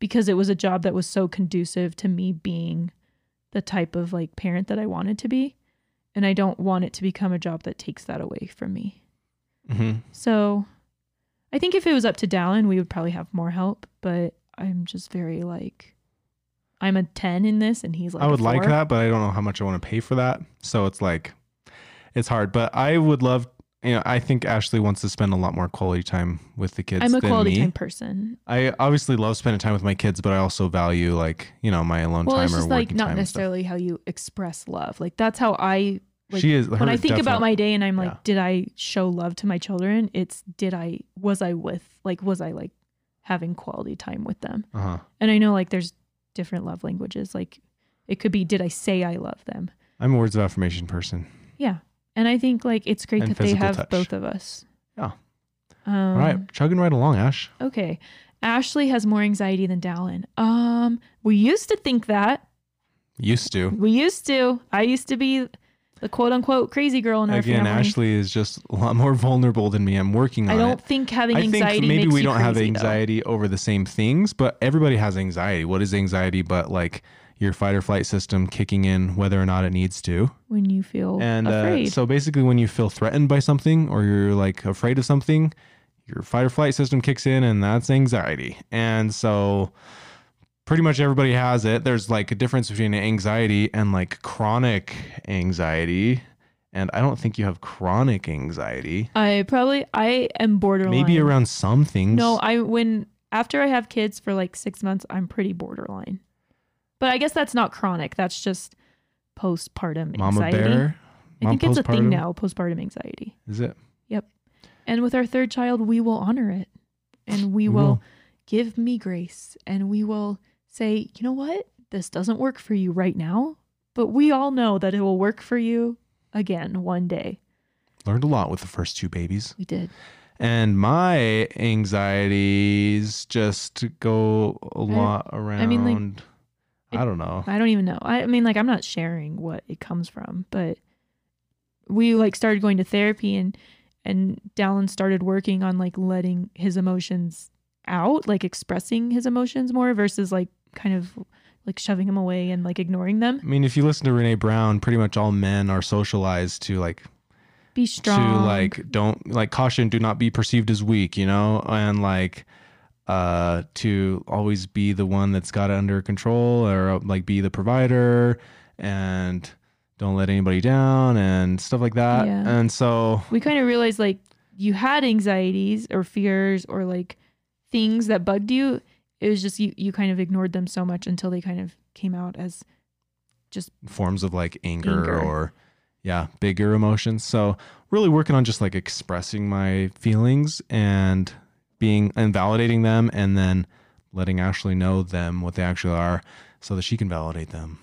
because it was a job that was so conducive to me being the type of like parent that I wanted to be and I don't want it to become a job that takes that away from me. hmm So I think if it was up to Dallin, we would probably have more help, but I'm just very like I'm a 10 in this and he's like I would like that, but I don't know how much I want to pay for that. So it's like, it's hard. But I would love, you know, I think Ashley wants to spend a lot more quality time with the kids. I'm a quality me. time person. I obviously love spending time with my kids, but I also value like you know my alone Well, time it's or just working like not time and stuff. necessarily how you express love. Like that's how I like she is when I think about my day and I'm like, yeah. did I show love to my children? It's did I was I with like was I like having quality time with them? Uh-huh. And I know like there's different love languages. Like it could be did I say I love them? I'm a words of affirmation person. Yeah. And I think like it's great And that they have touch. both of us. Yeah. Um, All right, chugging right along, Ash. Okay. Ashley has more anxiety than Dallin. Um, we used to think that. Used to. We used to. I used to be the quote unquote crazy girl in our Again, family. Ashley is just a lot more vulnerable than me. I'm working on it. I don't think having anxiety. I anxiety think maybe we don't have crazy, though. anxiety over the same things, but everybody has anxiety. What is anxiety but like, your fight or flight system kicking in whether or not it needs to. when you feel And uh, afraid. so basically, when you feel threatened by something or you're like afraid of something, your fight or flight system kicks in, and that's anxiety. And so, pretty much everybody has it. There's like a difference between anxiety and like chronic anxiety. And I don't think you have chronic anxiety. I probably I am borderline. Maybe around some things. No, I when after I have kids for like six months, I'm pretty borderline. But I guess that's not chronic. That's just postpartum Mama anxiety. bear. I Mom think it's a thing now, postpartum anxiety. Is it? Yep. And with our third child, we will honor it. And we We will will. give me grace. And we will say, you know what? This doesn't work for you right now. But we all know that it will work for you again one day. Learned a lot with the first two babies. We did. And my anxieties just go a lot around. I mean, like, I don't know. I don't even know. I, I mean, like, I'm not sharing what it comes from, but we like started going to therapy and and Dallin started working on like letting his emotions out, like expressing his emotions more versus like kind of like shoving them away and like ignoring them. I mean, if you listen to Brene Brown, pretty much all men are socialized to like Be strong. to like don't like caution, do not be perceived as weak, you know, and like uh to always be the one that's got it under control or like be the provider and don't let anybody down and stuff like that. Yeah. And so we kind of realized like you had anxieties or fears or like things that bugged you. It was just you you kind of ignored them so much until they kind of came out as just forms of like anger, Anger. or yeah bigger emotions so really working on just like expressing my feelings and being and validating them and then letting ashley know them what they actually are so that she can validate them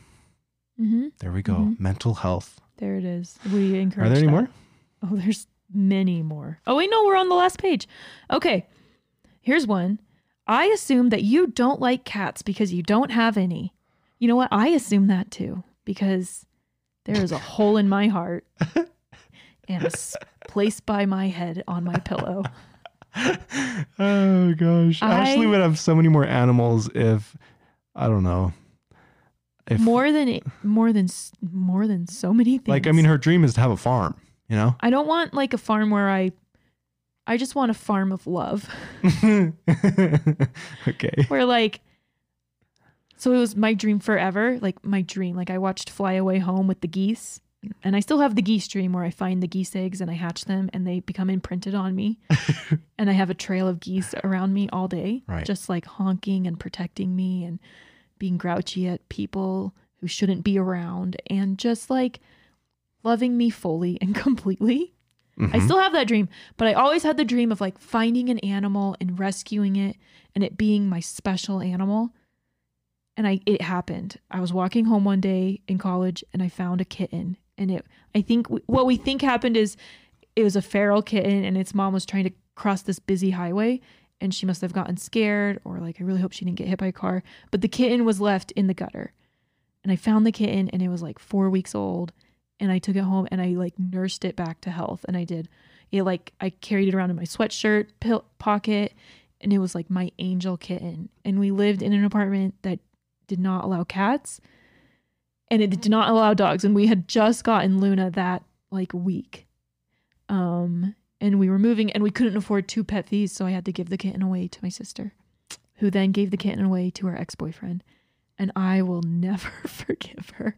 hmm there we go Mhm. mental health There it is. We encourage. are there any that. more Oh, there's many more. Oh, wait, no, we're on the last page. Okay. Here's one. I assume that you don't like cats because you don't have any. You know what? I assume that too because there is a hole in my heart and a s- place by my head on my pillow. oh gosh I- ashley would have so many more animals if i don't know if More than more than more than so many things. like i mean her dream is to have a farm you know I don't want like a farm where I I just want a farm of love. okay where like so it was my dream forever like my dream like i watched fly away home with the geese and i still have the geese dream where i find the geese eggs and i hatch them and they become imprinted on me and i have a trail of geese around me all day Right. just like honking and protecting me and being grouchy at people who shouldn't be around and just like loving me fully and completely I Mhm. still have that dream, but I always had the dream of like finding an animal and rescuing it and it being my special animal. And I it happened. I was walking home one day in college and I found a kitten and it I think w- what we think happened is it was a feral kitten and its mom was trying to cross this busy highway and she must have gotten scared or like I really hope she didn't get hit by a car, but the kitten was left in the gutter. And I found the kitten and it was like 4 weeks old and I took it home and I like nursed it back to health. And I did it like I carried it around in my sweatshirt pocket, and it was like my angel kitten. And we lived in an apartment that did not allow cats, and it did not allow dogs. And we had just gotten Luna that like week, um, and we were moving, and we couldn't afford two pet fees, so I had to give the kitten away to my sister, who then gave the kitten away to her ex boyfriend. And I will never forgive her.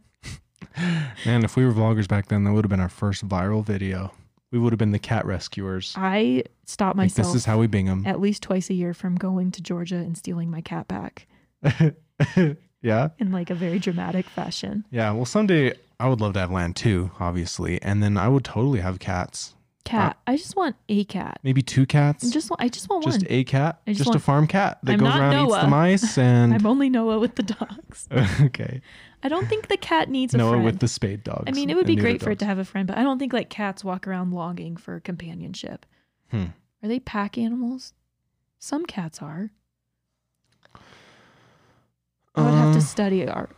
Man, if we were vloggers back then, that would have been our first viral video. We would have been the cat rescuers. I stop Like, myself this is how we bing them. at least twice a year from going to Georgia and stealing my cat back yeah. in like a very dramatic fashion. Yeah. Well, someday I would love to have land too, obviously. And then I would totally have cats. Cat. I just want a cat. Maybe two cats. I just want. I just want Just one. a cat. I just Just, a farm cat that I'm goes around and eats the mice and. I'm only Noah with the dogs. okay. I don't think the cat needs a Noah with the spade dogs. I mean, it would be great for it to have a friend, but I don't think like cats walk around longing for companionship. Hmm. Are they pack animals? Some cats are. I would have Uh, to study art.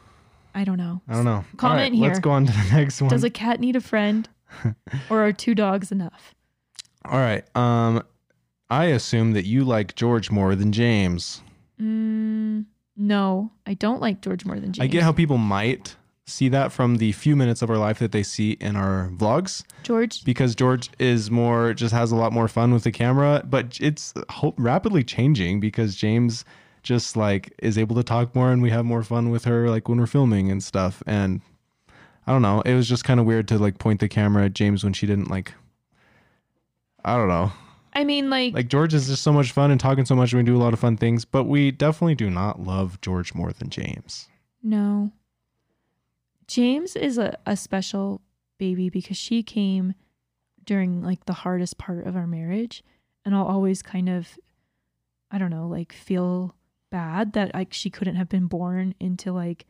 I don't know. I don't know. Comment here. Let's go on to the next one. Does a cat need a friend, or are two dogs enough? All right. Um, I assume that you like George more than James. Mm, No, I don't like George more than James. I get how people might see that from the few minutes of our life that they see in our vlogs George. because George is more just has a lot more fun with the camera, but it's rapidly changing because James just like is able to talk more and we have more fun with her like when we're filming and stuff and I don't know, it was just kind of weird to like point the camera at James when she didn't like I don't know. I mean, like, Like George is just so much fun and talking so much and we do a lot of fun things, but we definitely do not love George more than James. no. James is a, a special baby because she came during like the hardest part of our marriage. And I'll always kind of, I don't know, like feel bad that like she couldn't have been born into like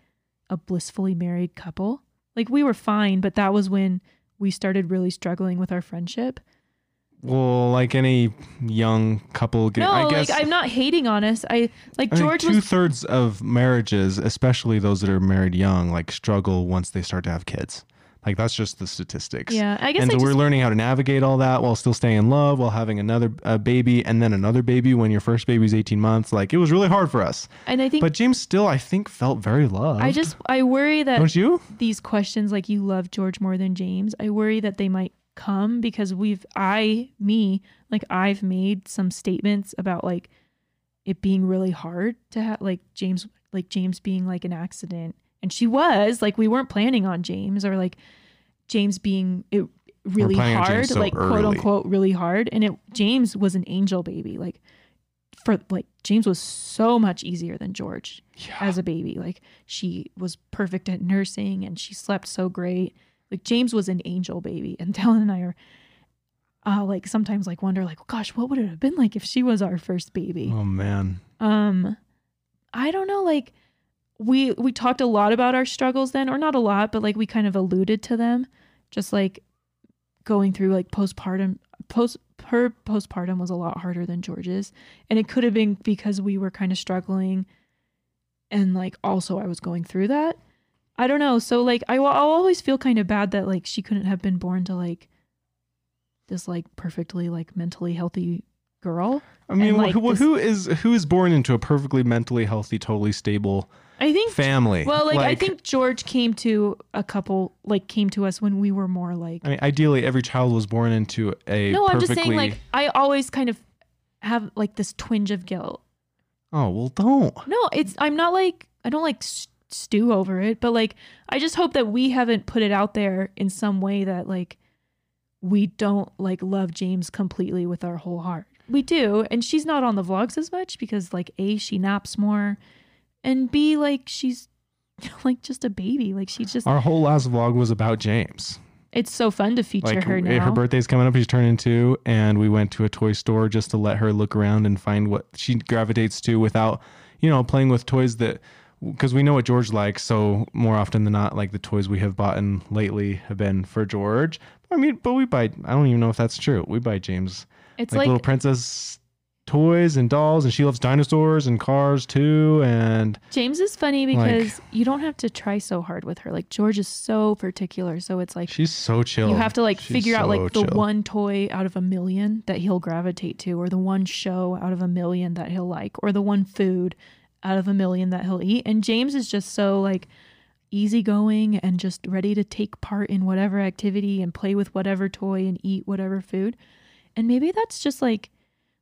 a blissfully married couple. Like we were fine, but that was when we started really struggling with our friendship. Well, like any young couple, get, No, I guess like I'm not hating on us. I like I George two was thirds of marriages, especially those that are married young, like struggle once they start to have kids. Like that's just the statistics. Yeah, I guess and I so we're learning how to navigate all that while still staying in love, while having another uh, baby and then another baby when your first baby's 18 months. Like it was really hard for us. and I think But James still, I think, felt very loved. I just I worry that don't you? these questions like you love George more than James. I worry that they might come because we've I me like I've made some statements about like it being really hard to have like James like James being like an accident and she was like we weren't planning on James or like James being it really hard so like quote unquote really hard and it James was an angel baby like for like James was so much easier than George Yeah. as a baby. Like she was perfect at nursing and she slept so great. Like James was an angel baby. And Dallin and I are uh like sometimes like wonder like gosh, what would it have been like if she was our first baby? oh man. Um I don't know like we we talked a lot about our struggles then or not a lot, but like we kind of alluded to them just like going through like postpartum post her postpartum was a lot harder than George's and it could have been because we were kind of struggling and like also I was going through that. I don't know. So like I will I'll always feel kind of bad that like she couldn't have been born to like this like perfectly like mentally healthy girl. I mean, And, like, who, this- who is who is born into a perfectly mentally healthy, totally stable I think family? well like, I think George came to a couple like came to us when we were more like I mean, ideally, every child was born into a No, I'm perfectly. just saying like I always kind of have like this twinge of guilt. oh well, don't. No, it's I'm not like I don't like s- stew over it, but like I just hope that we haven't put it out there in some way that like we don't like love James completely with our whole heart. We do, and she's not on the vlogs as much because like A she naps more and B like she's like just a baby. Like she's just Our whole last vlog was about James. it's so fun to feature Like her now. her birthday's coming up, she's turning two, and we went to a toy store just to let her look around and find what she gravitates to without, you know, playing with toys that because we know what George likes. So more often than not, like the toys we have bought in lately have been for George. I mean, but we buy. I don't even know if that's true. We buy James it's like, like, little princess toys and dolls, and she loves dinosaurs and cars too. And James is funny Like- because you don't have to try so hard with her. Like George is so particular, so it's like she's so chill. you have to like She's figure out like so the chill. one toy out of a million that he'll gravitate to, or the one show out of a million that he'll like, or the one food out of a million that he'll eat. And James is just so like easygoing and just ready to take part in whatever activity and play with whatever toy and eat whatever food. And maybe that's just like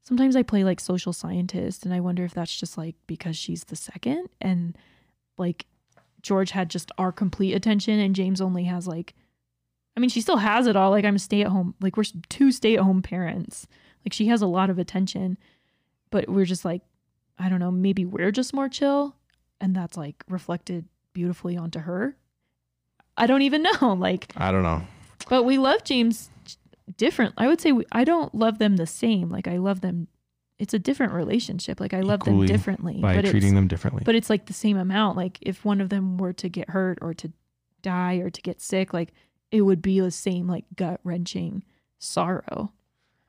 sometimes I play like social scientist and I wonder if that's just like because she's the second and like George had just our complete attention and James only has like I mean she still has it all like I'm a stay at home like we're two stay at home parents. Like she has a lot of attention but we're just like I don't know maybe we're just more chill and that's like reflected beautifully onto her. I don't even know like I don't know. but we love James different. I would say we, I don't love them the same. Like I love them. It's a different relationship. Like I love them Equally differently. By but treating it's, them differently. but it's like the same amount. Like if one of them were to get hurt or to die or to get sick, like it would be the same like gut wrenching sorrow.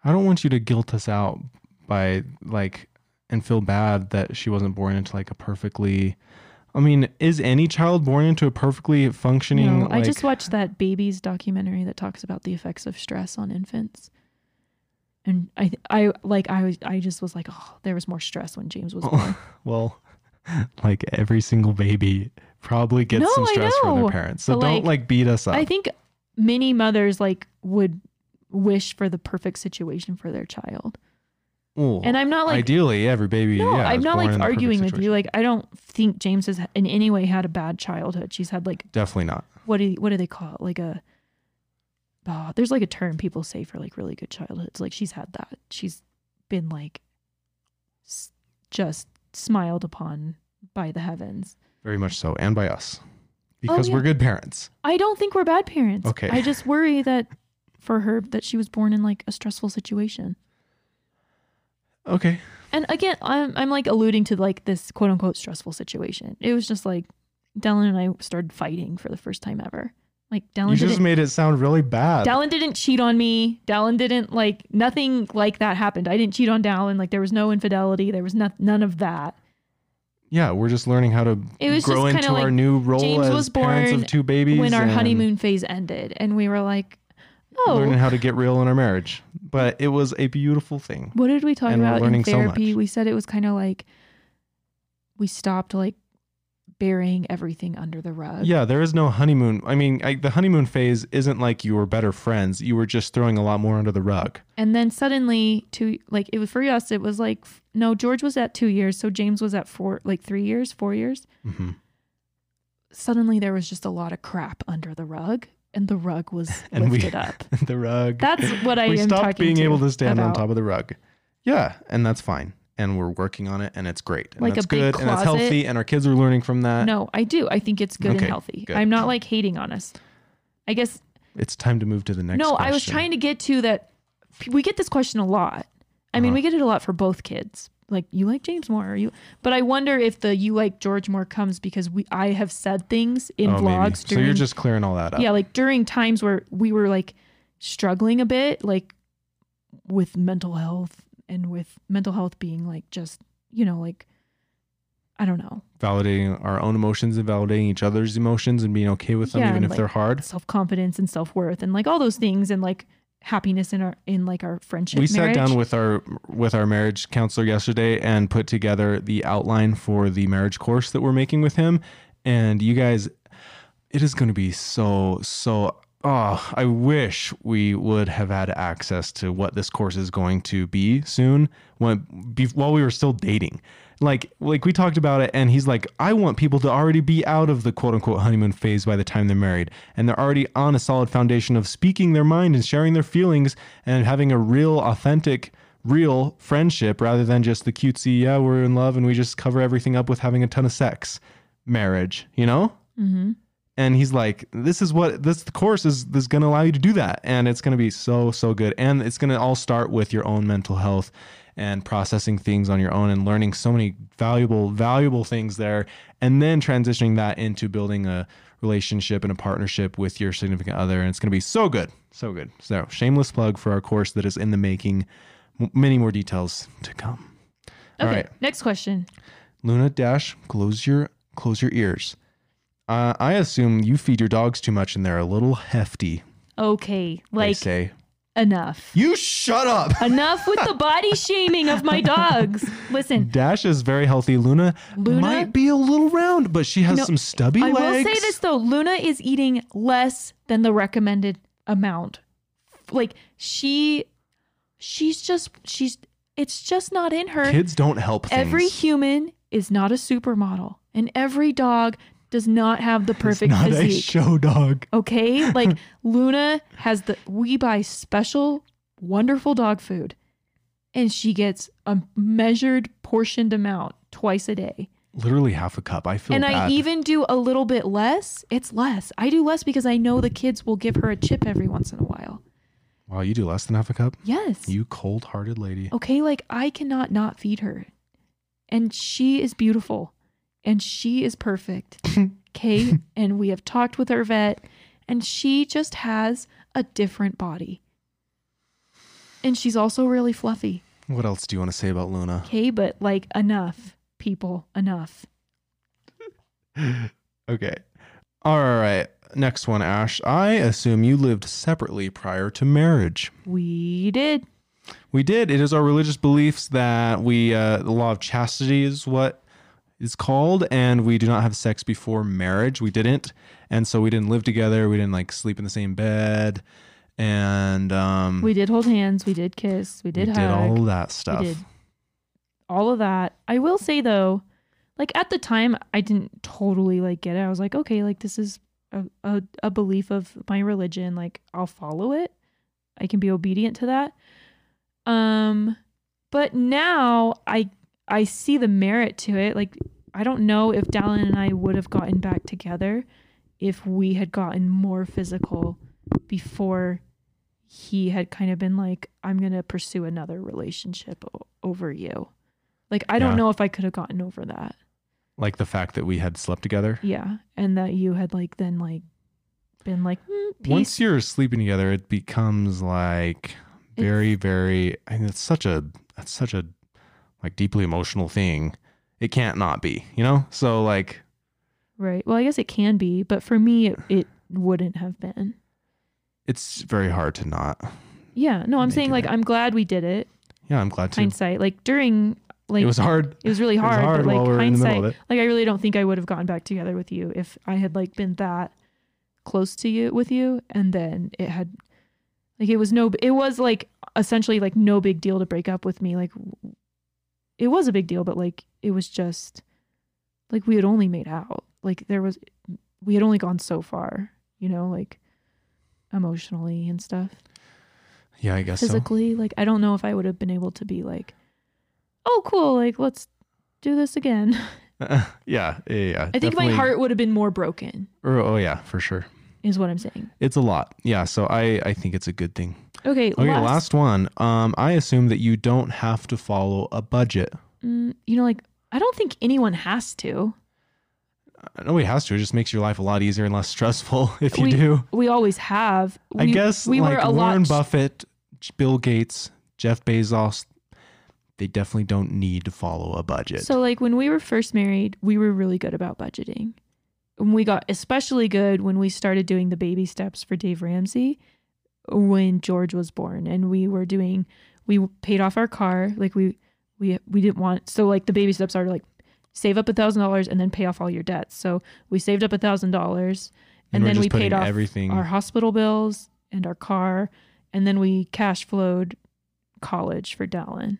I don't want you to guilt us out by like and feel bad that she wasn't born into like a perfectly I mean, is any child born into a perfectly functioning No, I just watched that babies documentary that talks about the effects of stress on infants. And I, I like, I was, I just was like, oh, there was more stress when James was born. well, like every single baby probably gets No, some stress from their parents. So But, don't like, like beat us up. I think many mothers like would wish for the perfect situation for their child. Ooh, And I'm not like ideally every baby. no, yeah, I'm not like in the perfect arguing with you. Like I don't think James has in any way had a bad childhood. She's had like Definitely not. what do what do they call it? Like a oh, there's like a term people say for like really good childhoods. Like she's had that. She's been like s- just smiled upon by the heavens. Very much so, and by us, oh, because Oh, yeah. we're good parents. I don't think we're bad parents. Okay. I just worry that for her that she was born in like a stressful situation. Okay. And again, I'm I'm like alluding to like this quote unquote stressful situation. It was just like Dallin and I started fighting for the first time ever. Like Dallin You just made it sound really bad. Dallin didn't cheat on me. Dallin didn't like nothing like that happened. I didn't cheat on Dallin. Like there was no infidelity. There was no, none of that. yeah, we're just learning how to It was grow into kinda our new role James as was parents of two babies. when our honeymoon phase ended, and we were like, "Oh, learning how to get real in our marriage. But it was a beautiful thing. what did we talk and about in learning so therapy?" we said it was kind of like we stopped like burying everything under the rug. Yeah, there is no honeymoon. I mean, I, the honeymoon phase isn't like you were better friends. You were just throwing a lot more under the rug. And then suddenly, two like it was for us. It was like no, George was at two years, so James was at four, like three years, four years. hmm Suddenly, there was just a lot of crap under the rug, and the rug was And we- lifted up. the rug. That's what I we am stopped being to able to stand on top of the rug. Yeah, and that's fine. And we're working on it, and it's great. And Like big good, and it's healthy, and our kids are learning from that. No, I do. I think it's good Okay, and healthy. good. I'm not like hating on us. I guess It's time to move to the next. no. I was trying to get to that. We get this question a lot. I mean, Uh-huh. we get it a lot for both kids. Like you like James more, or you? But I wonder if the you like George more comes because we I have said things in Oh, vlogs So you're just clearing all that up. yeah like during times where we were like struggling a bit like with mental health and with mental health being like just you know like i don't know Validating our own emotions and validating each other's emotions and being okay with them, Yeah, even if like, they're hard. self-confidence and self-worth and like all those things and like happiness in our in like our friendship we sat down with our with our marriage counselor yesterday and put together the outline for the marriage course that we're making with him. And you guys it is going to be so so oh i wish we would have had access to what this course is going to be soon when be, while we were still dating like like we talked about it and he's like i want people to already be out of the quote unquote honeymoon phase by the time they're married and they're already on a solid foundation of speaking their mind and sharing their feelings and having a real authentic real friendship rather than just the cutesy yeah we're in love and we just cover everything up with having a ton of sex marriage you know Mhm. and he's like this is what this course is is going to allow you to do that and it's going to be so so good and it's going to all start with your own mental health and processing things on your own and learning so many valuable valuable things there and then transitioning that into building a relationship and a partnership with your significant other and it's going to be so good so good so shameless plug for our course that is in the making M- many more details to come okay all right next question Luna Dash, close your close your ears. Uh, I assume you feed your dogs too much and they're a little hefty. okay they like say. Enough You shut up. enough with the body shaming of my dogs listen Dash is very healthy. Luna, Luna- might be a little round, but she has No, some stubby I legs. I will say this though, Luna is eating less than the recommended amount. Like she she's just she's it's just not in her. Kids don't help things. every human is not a supermodel and every dog does not have the perfect not a show dog. okay? Like Luna has the we buy special wonderful dog food and she gets a measured portioned amount twice a day. Literally half a cup. I feel and bad. I even do a little bit less. It's less. I do less because I know the kids will give her a chip every once in a while. wow, you do less than half a cup? Yes. You cold-hearted lady. okay, like I cannot not feed her. And she is beautiful and she is perfect. Kate, and we have talked with our vet and she just has a different body. And she's also really fluffy. What else do you want to say about Luna? Okay. But like enough, people, enough. Okay. All right. Next one, Ash. I assume you lived separately prior to marriage. We did. We did. It is our religious beliefs that we, uh, the law of chastity is what is called, and we do not have sex before marriage. We didn't, and so we didn't live together. We didn't like sleep in the same bed, and um, We did hold hands. We did kiss. We we did did all that stuff. Did all of that. I will say though, like at the time, I didn't totally like get it. I was like, okay, like this is a, a, a belief of my religion. Like I'll follow it. I can be obedient to that. Um, but now I I see the merit to it. Like I don't know if Dallin and I would have gotten back together if we had gotten more physical before he had kind of been like, I'm going to pursue another relationship o- over you. Like, I don't Yeah. know if I could have gotten over that. Like the fact that we had slept together. Yeah. And that you had, like, then, like, been like, mm. Once you're sleeping together, it becomes like very, very. I mean, it's such a that's such a like deeply emotional thing. It can't not be, you know. So like, right. Well, I guess it can be, but for me, it, it wouldn't have been. it's very hard to not. Yeah. No, I'm saying, like. I'm glad we did it. Yeah, I'm glad to. Hindsight. Like, during, like, it was hard. it was really It was hard, hard but like while we were in the hindsight, middle of it. like I really don't think I would have gotten back together with you if I had like been that close to you with you, and then it had like it was no, it was like essentially like no big deal to break up with me. Like it was a big deal, but like it was just like we had only made out. Like there was, we had only gone so far, you know, like emotionally and stuff Yeah, I guess physically. Like I don't know if I would have been able to be like, oh cool, like let's do this again. so. yeah, yeah, yeah. I think my heart would have been more broken, or- oh yeah, for sure. is what I'm saying. It's a lot. Yeah, so I I think it's a good thing. Okay, Okay, last, last one. Um, I assume that you don't have to follow a budget. mm, you know, like I don't think anyone has to. Nobody has to. It just makes your life a lot easier and less stressful if you We- do. We always have. I guess we like were a Warren lot. Buffett, Bill Gates, Jeff Bezos, they definitely don't need to follow a budget. So like when we were first married, we were really good about budgeting. And we got especially good when we started doing the baby steps for Dave Ramsey when George was born and we were doing we paid off our car like we we we didn't want so like the baby steps are like save up a thousand dollars and then pay off all your debts. So we saved up a thousand dollars and, then we paid off everything. our hospital bills and our car and then we cash flowed college for Dallin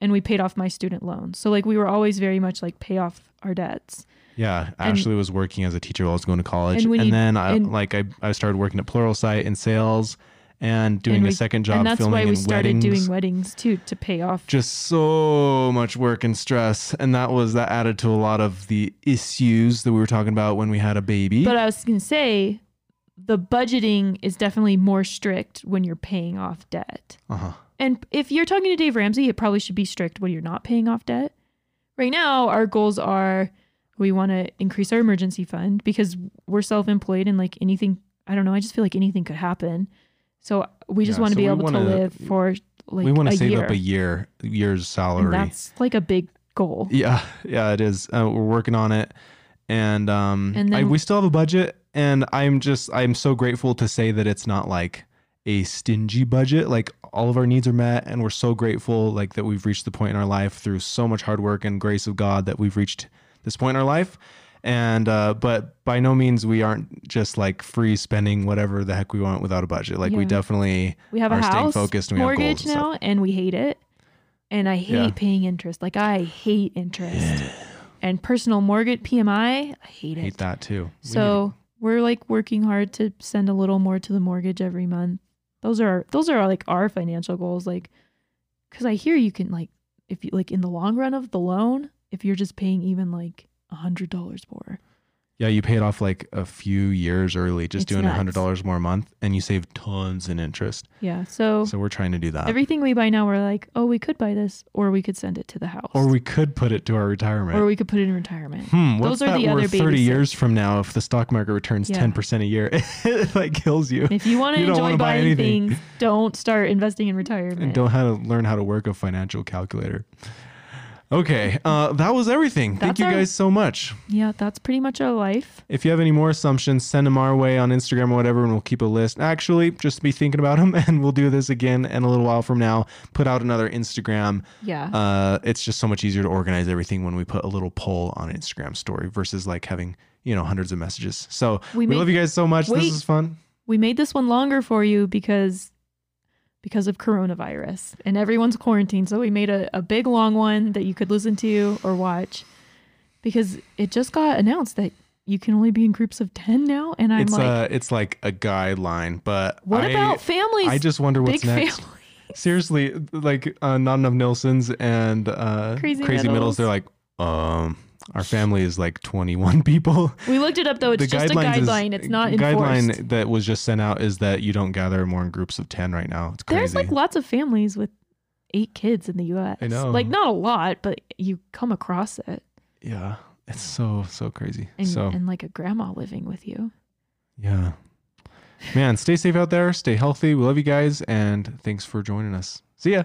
and we paid off my student loans. So like we were always very much like pay off our debts. yeah, and- Ashley was working as a teacher while I was going to college, And and, you- then I and- like I, I started working at Pluralsight in sales and doing And a second job filming and that's filming why we started weddings. doing weddings too to pay off. just so much work and stress and that was that added to a lot of the issues that we were talking about when we had a baby But I was going to say the budgeting is definitely more strict when you're paying off debt. uh-huh And if you're talking to Dave Ramsey, it probably should be strict when you're not paying off debt. Right now, our goals are we want to increase our emergency fund because we're self employed and like anything, I don't know, I just feel like anything could happen. So we just Yeah, want to so be able wanna- to live for like we want to save year. up a year year's and salary. that's like a big goal. yeah yeah it is. Uh, we're working on it. And um And I, we still have a budget and i'm just i'm so grateful to say that it's not like a stingy budget. Like all of our needs are met and we're so grateful like that we've reached the point in our life through so much hard work and grace of god that we've reached this point in our life and uh but by no means we aren't just like free spending whatever the heck we want without a budget like we definitely We have a are staying house focused and we have goals mortgage and now, and we hate it. And I hate Yeah. paying interest. Like I hate interest. And personal mortgage PMI, I hate it. hate that too We So we're like working hard to send a little more to the mortgage every month. Those are those are like our financial goals. Like, because I hear you can like if you like in the long run of the loan, if you're just paying even like a hundred dollars more, Yeah, you paid off like a few years early, just It's doing a nuts. hundred dollars more a month, and you save tons in interest. yeah. So, So we're trying to do that, everything we buy now, we're like, oh, we could buy this, or we could send it to the house, or we could put it to our retirement. or we could put it in retirement. hmm, what's those are that the other worth baby thirty steps. years from now if the stock market returns Yeah. ten percent a year? it like kills you. If you want to You don't enjoy wanna buy buying anything. things, don't start investing in retirement. and don't how to learn how to work a financial calculator. Okay, uh, that was everything. Thank That's you our- guys so much. Yeah, that's pretty much our life. If you have any more assumptions, send them our way on Instagram or whatever, and we'll keep a list. Actually, just be thinking about them, and we'll do this again in a little while from now. Put out another Instagram. Yeah. Uh, it's just so much easier to organize everything when we put a little poll on an Instagram story versus like having you know hundreds of messages. So we, We made- love you guys so much. Wait. This is fun. we made this one longer for you because because of coronavirus and everyone's quarantined. So we made a, a big long one that you could listen to or watch because it just got announced that you can only be in groups of 10 now. And I'm it's like, uh it's like a guideline, but what I, about families? I just wonder what's next. family. Seriously, like uh, not enough Nilsons and uh, Crazy crazy middles. Middles. They're like, um, our family is like 21 people. We looked it up though. It's just a guidelines is- guideline. it's not guideline enforced. that was just sent out is that you don't gather more in groups of 10 right now. It's crazy. There's like lots of families with eight kids in the US. I know. Like not a lot, but you come across it. yeah, it's so so crazy. And, so and like a grandma living with you. yeah, man, stay safe out there. Stay healthy. We love you guys, and thanks for joining us. See ya.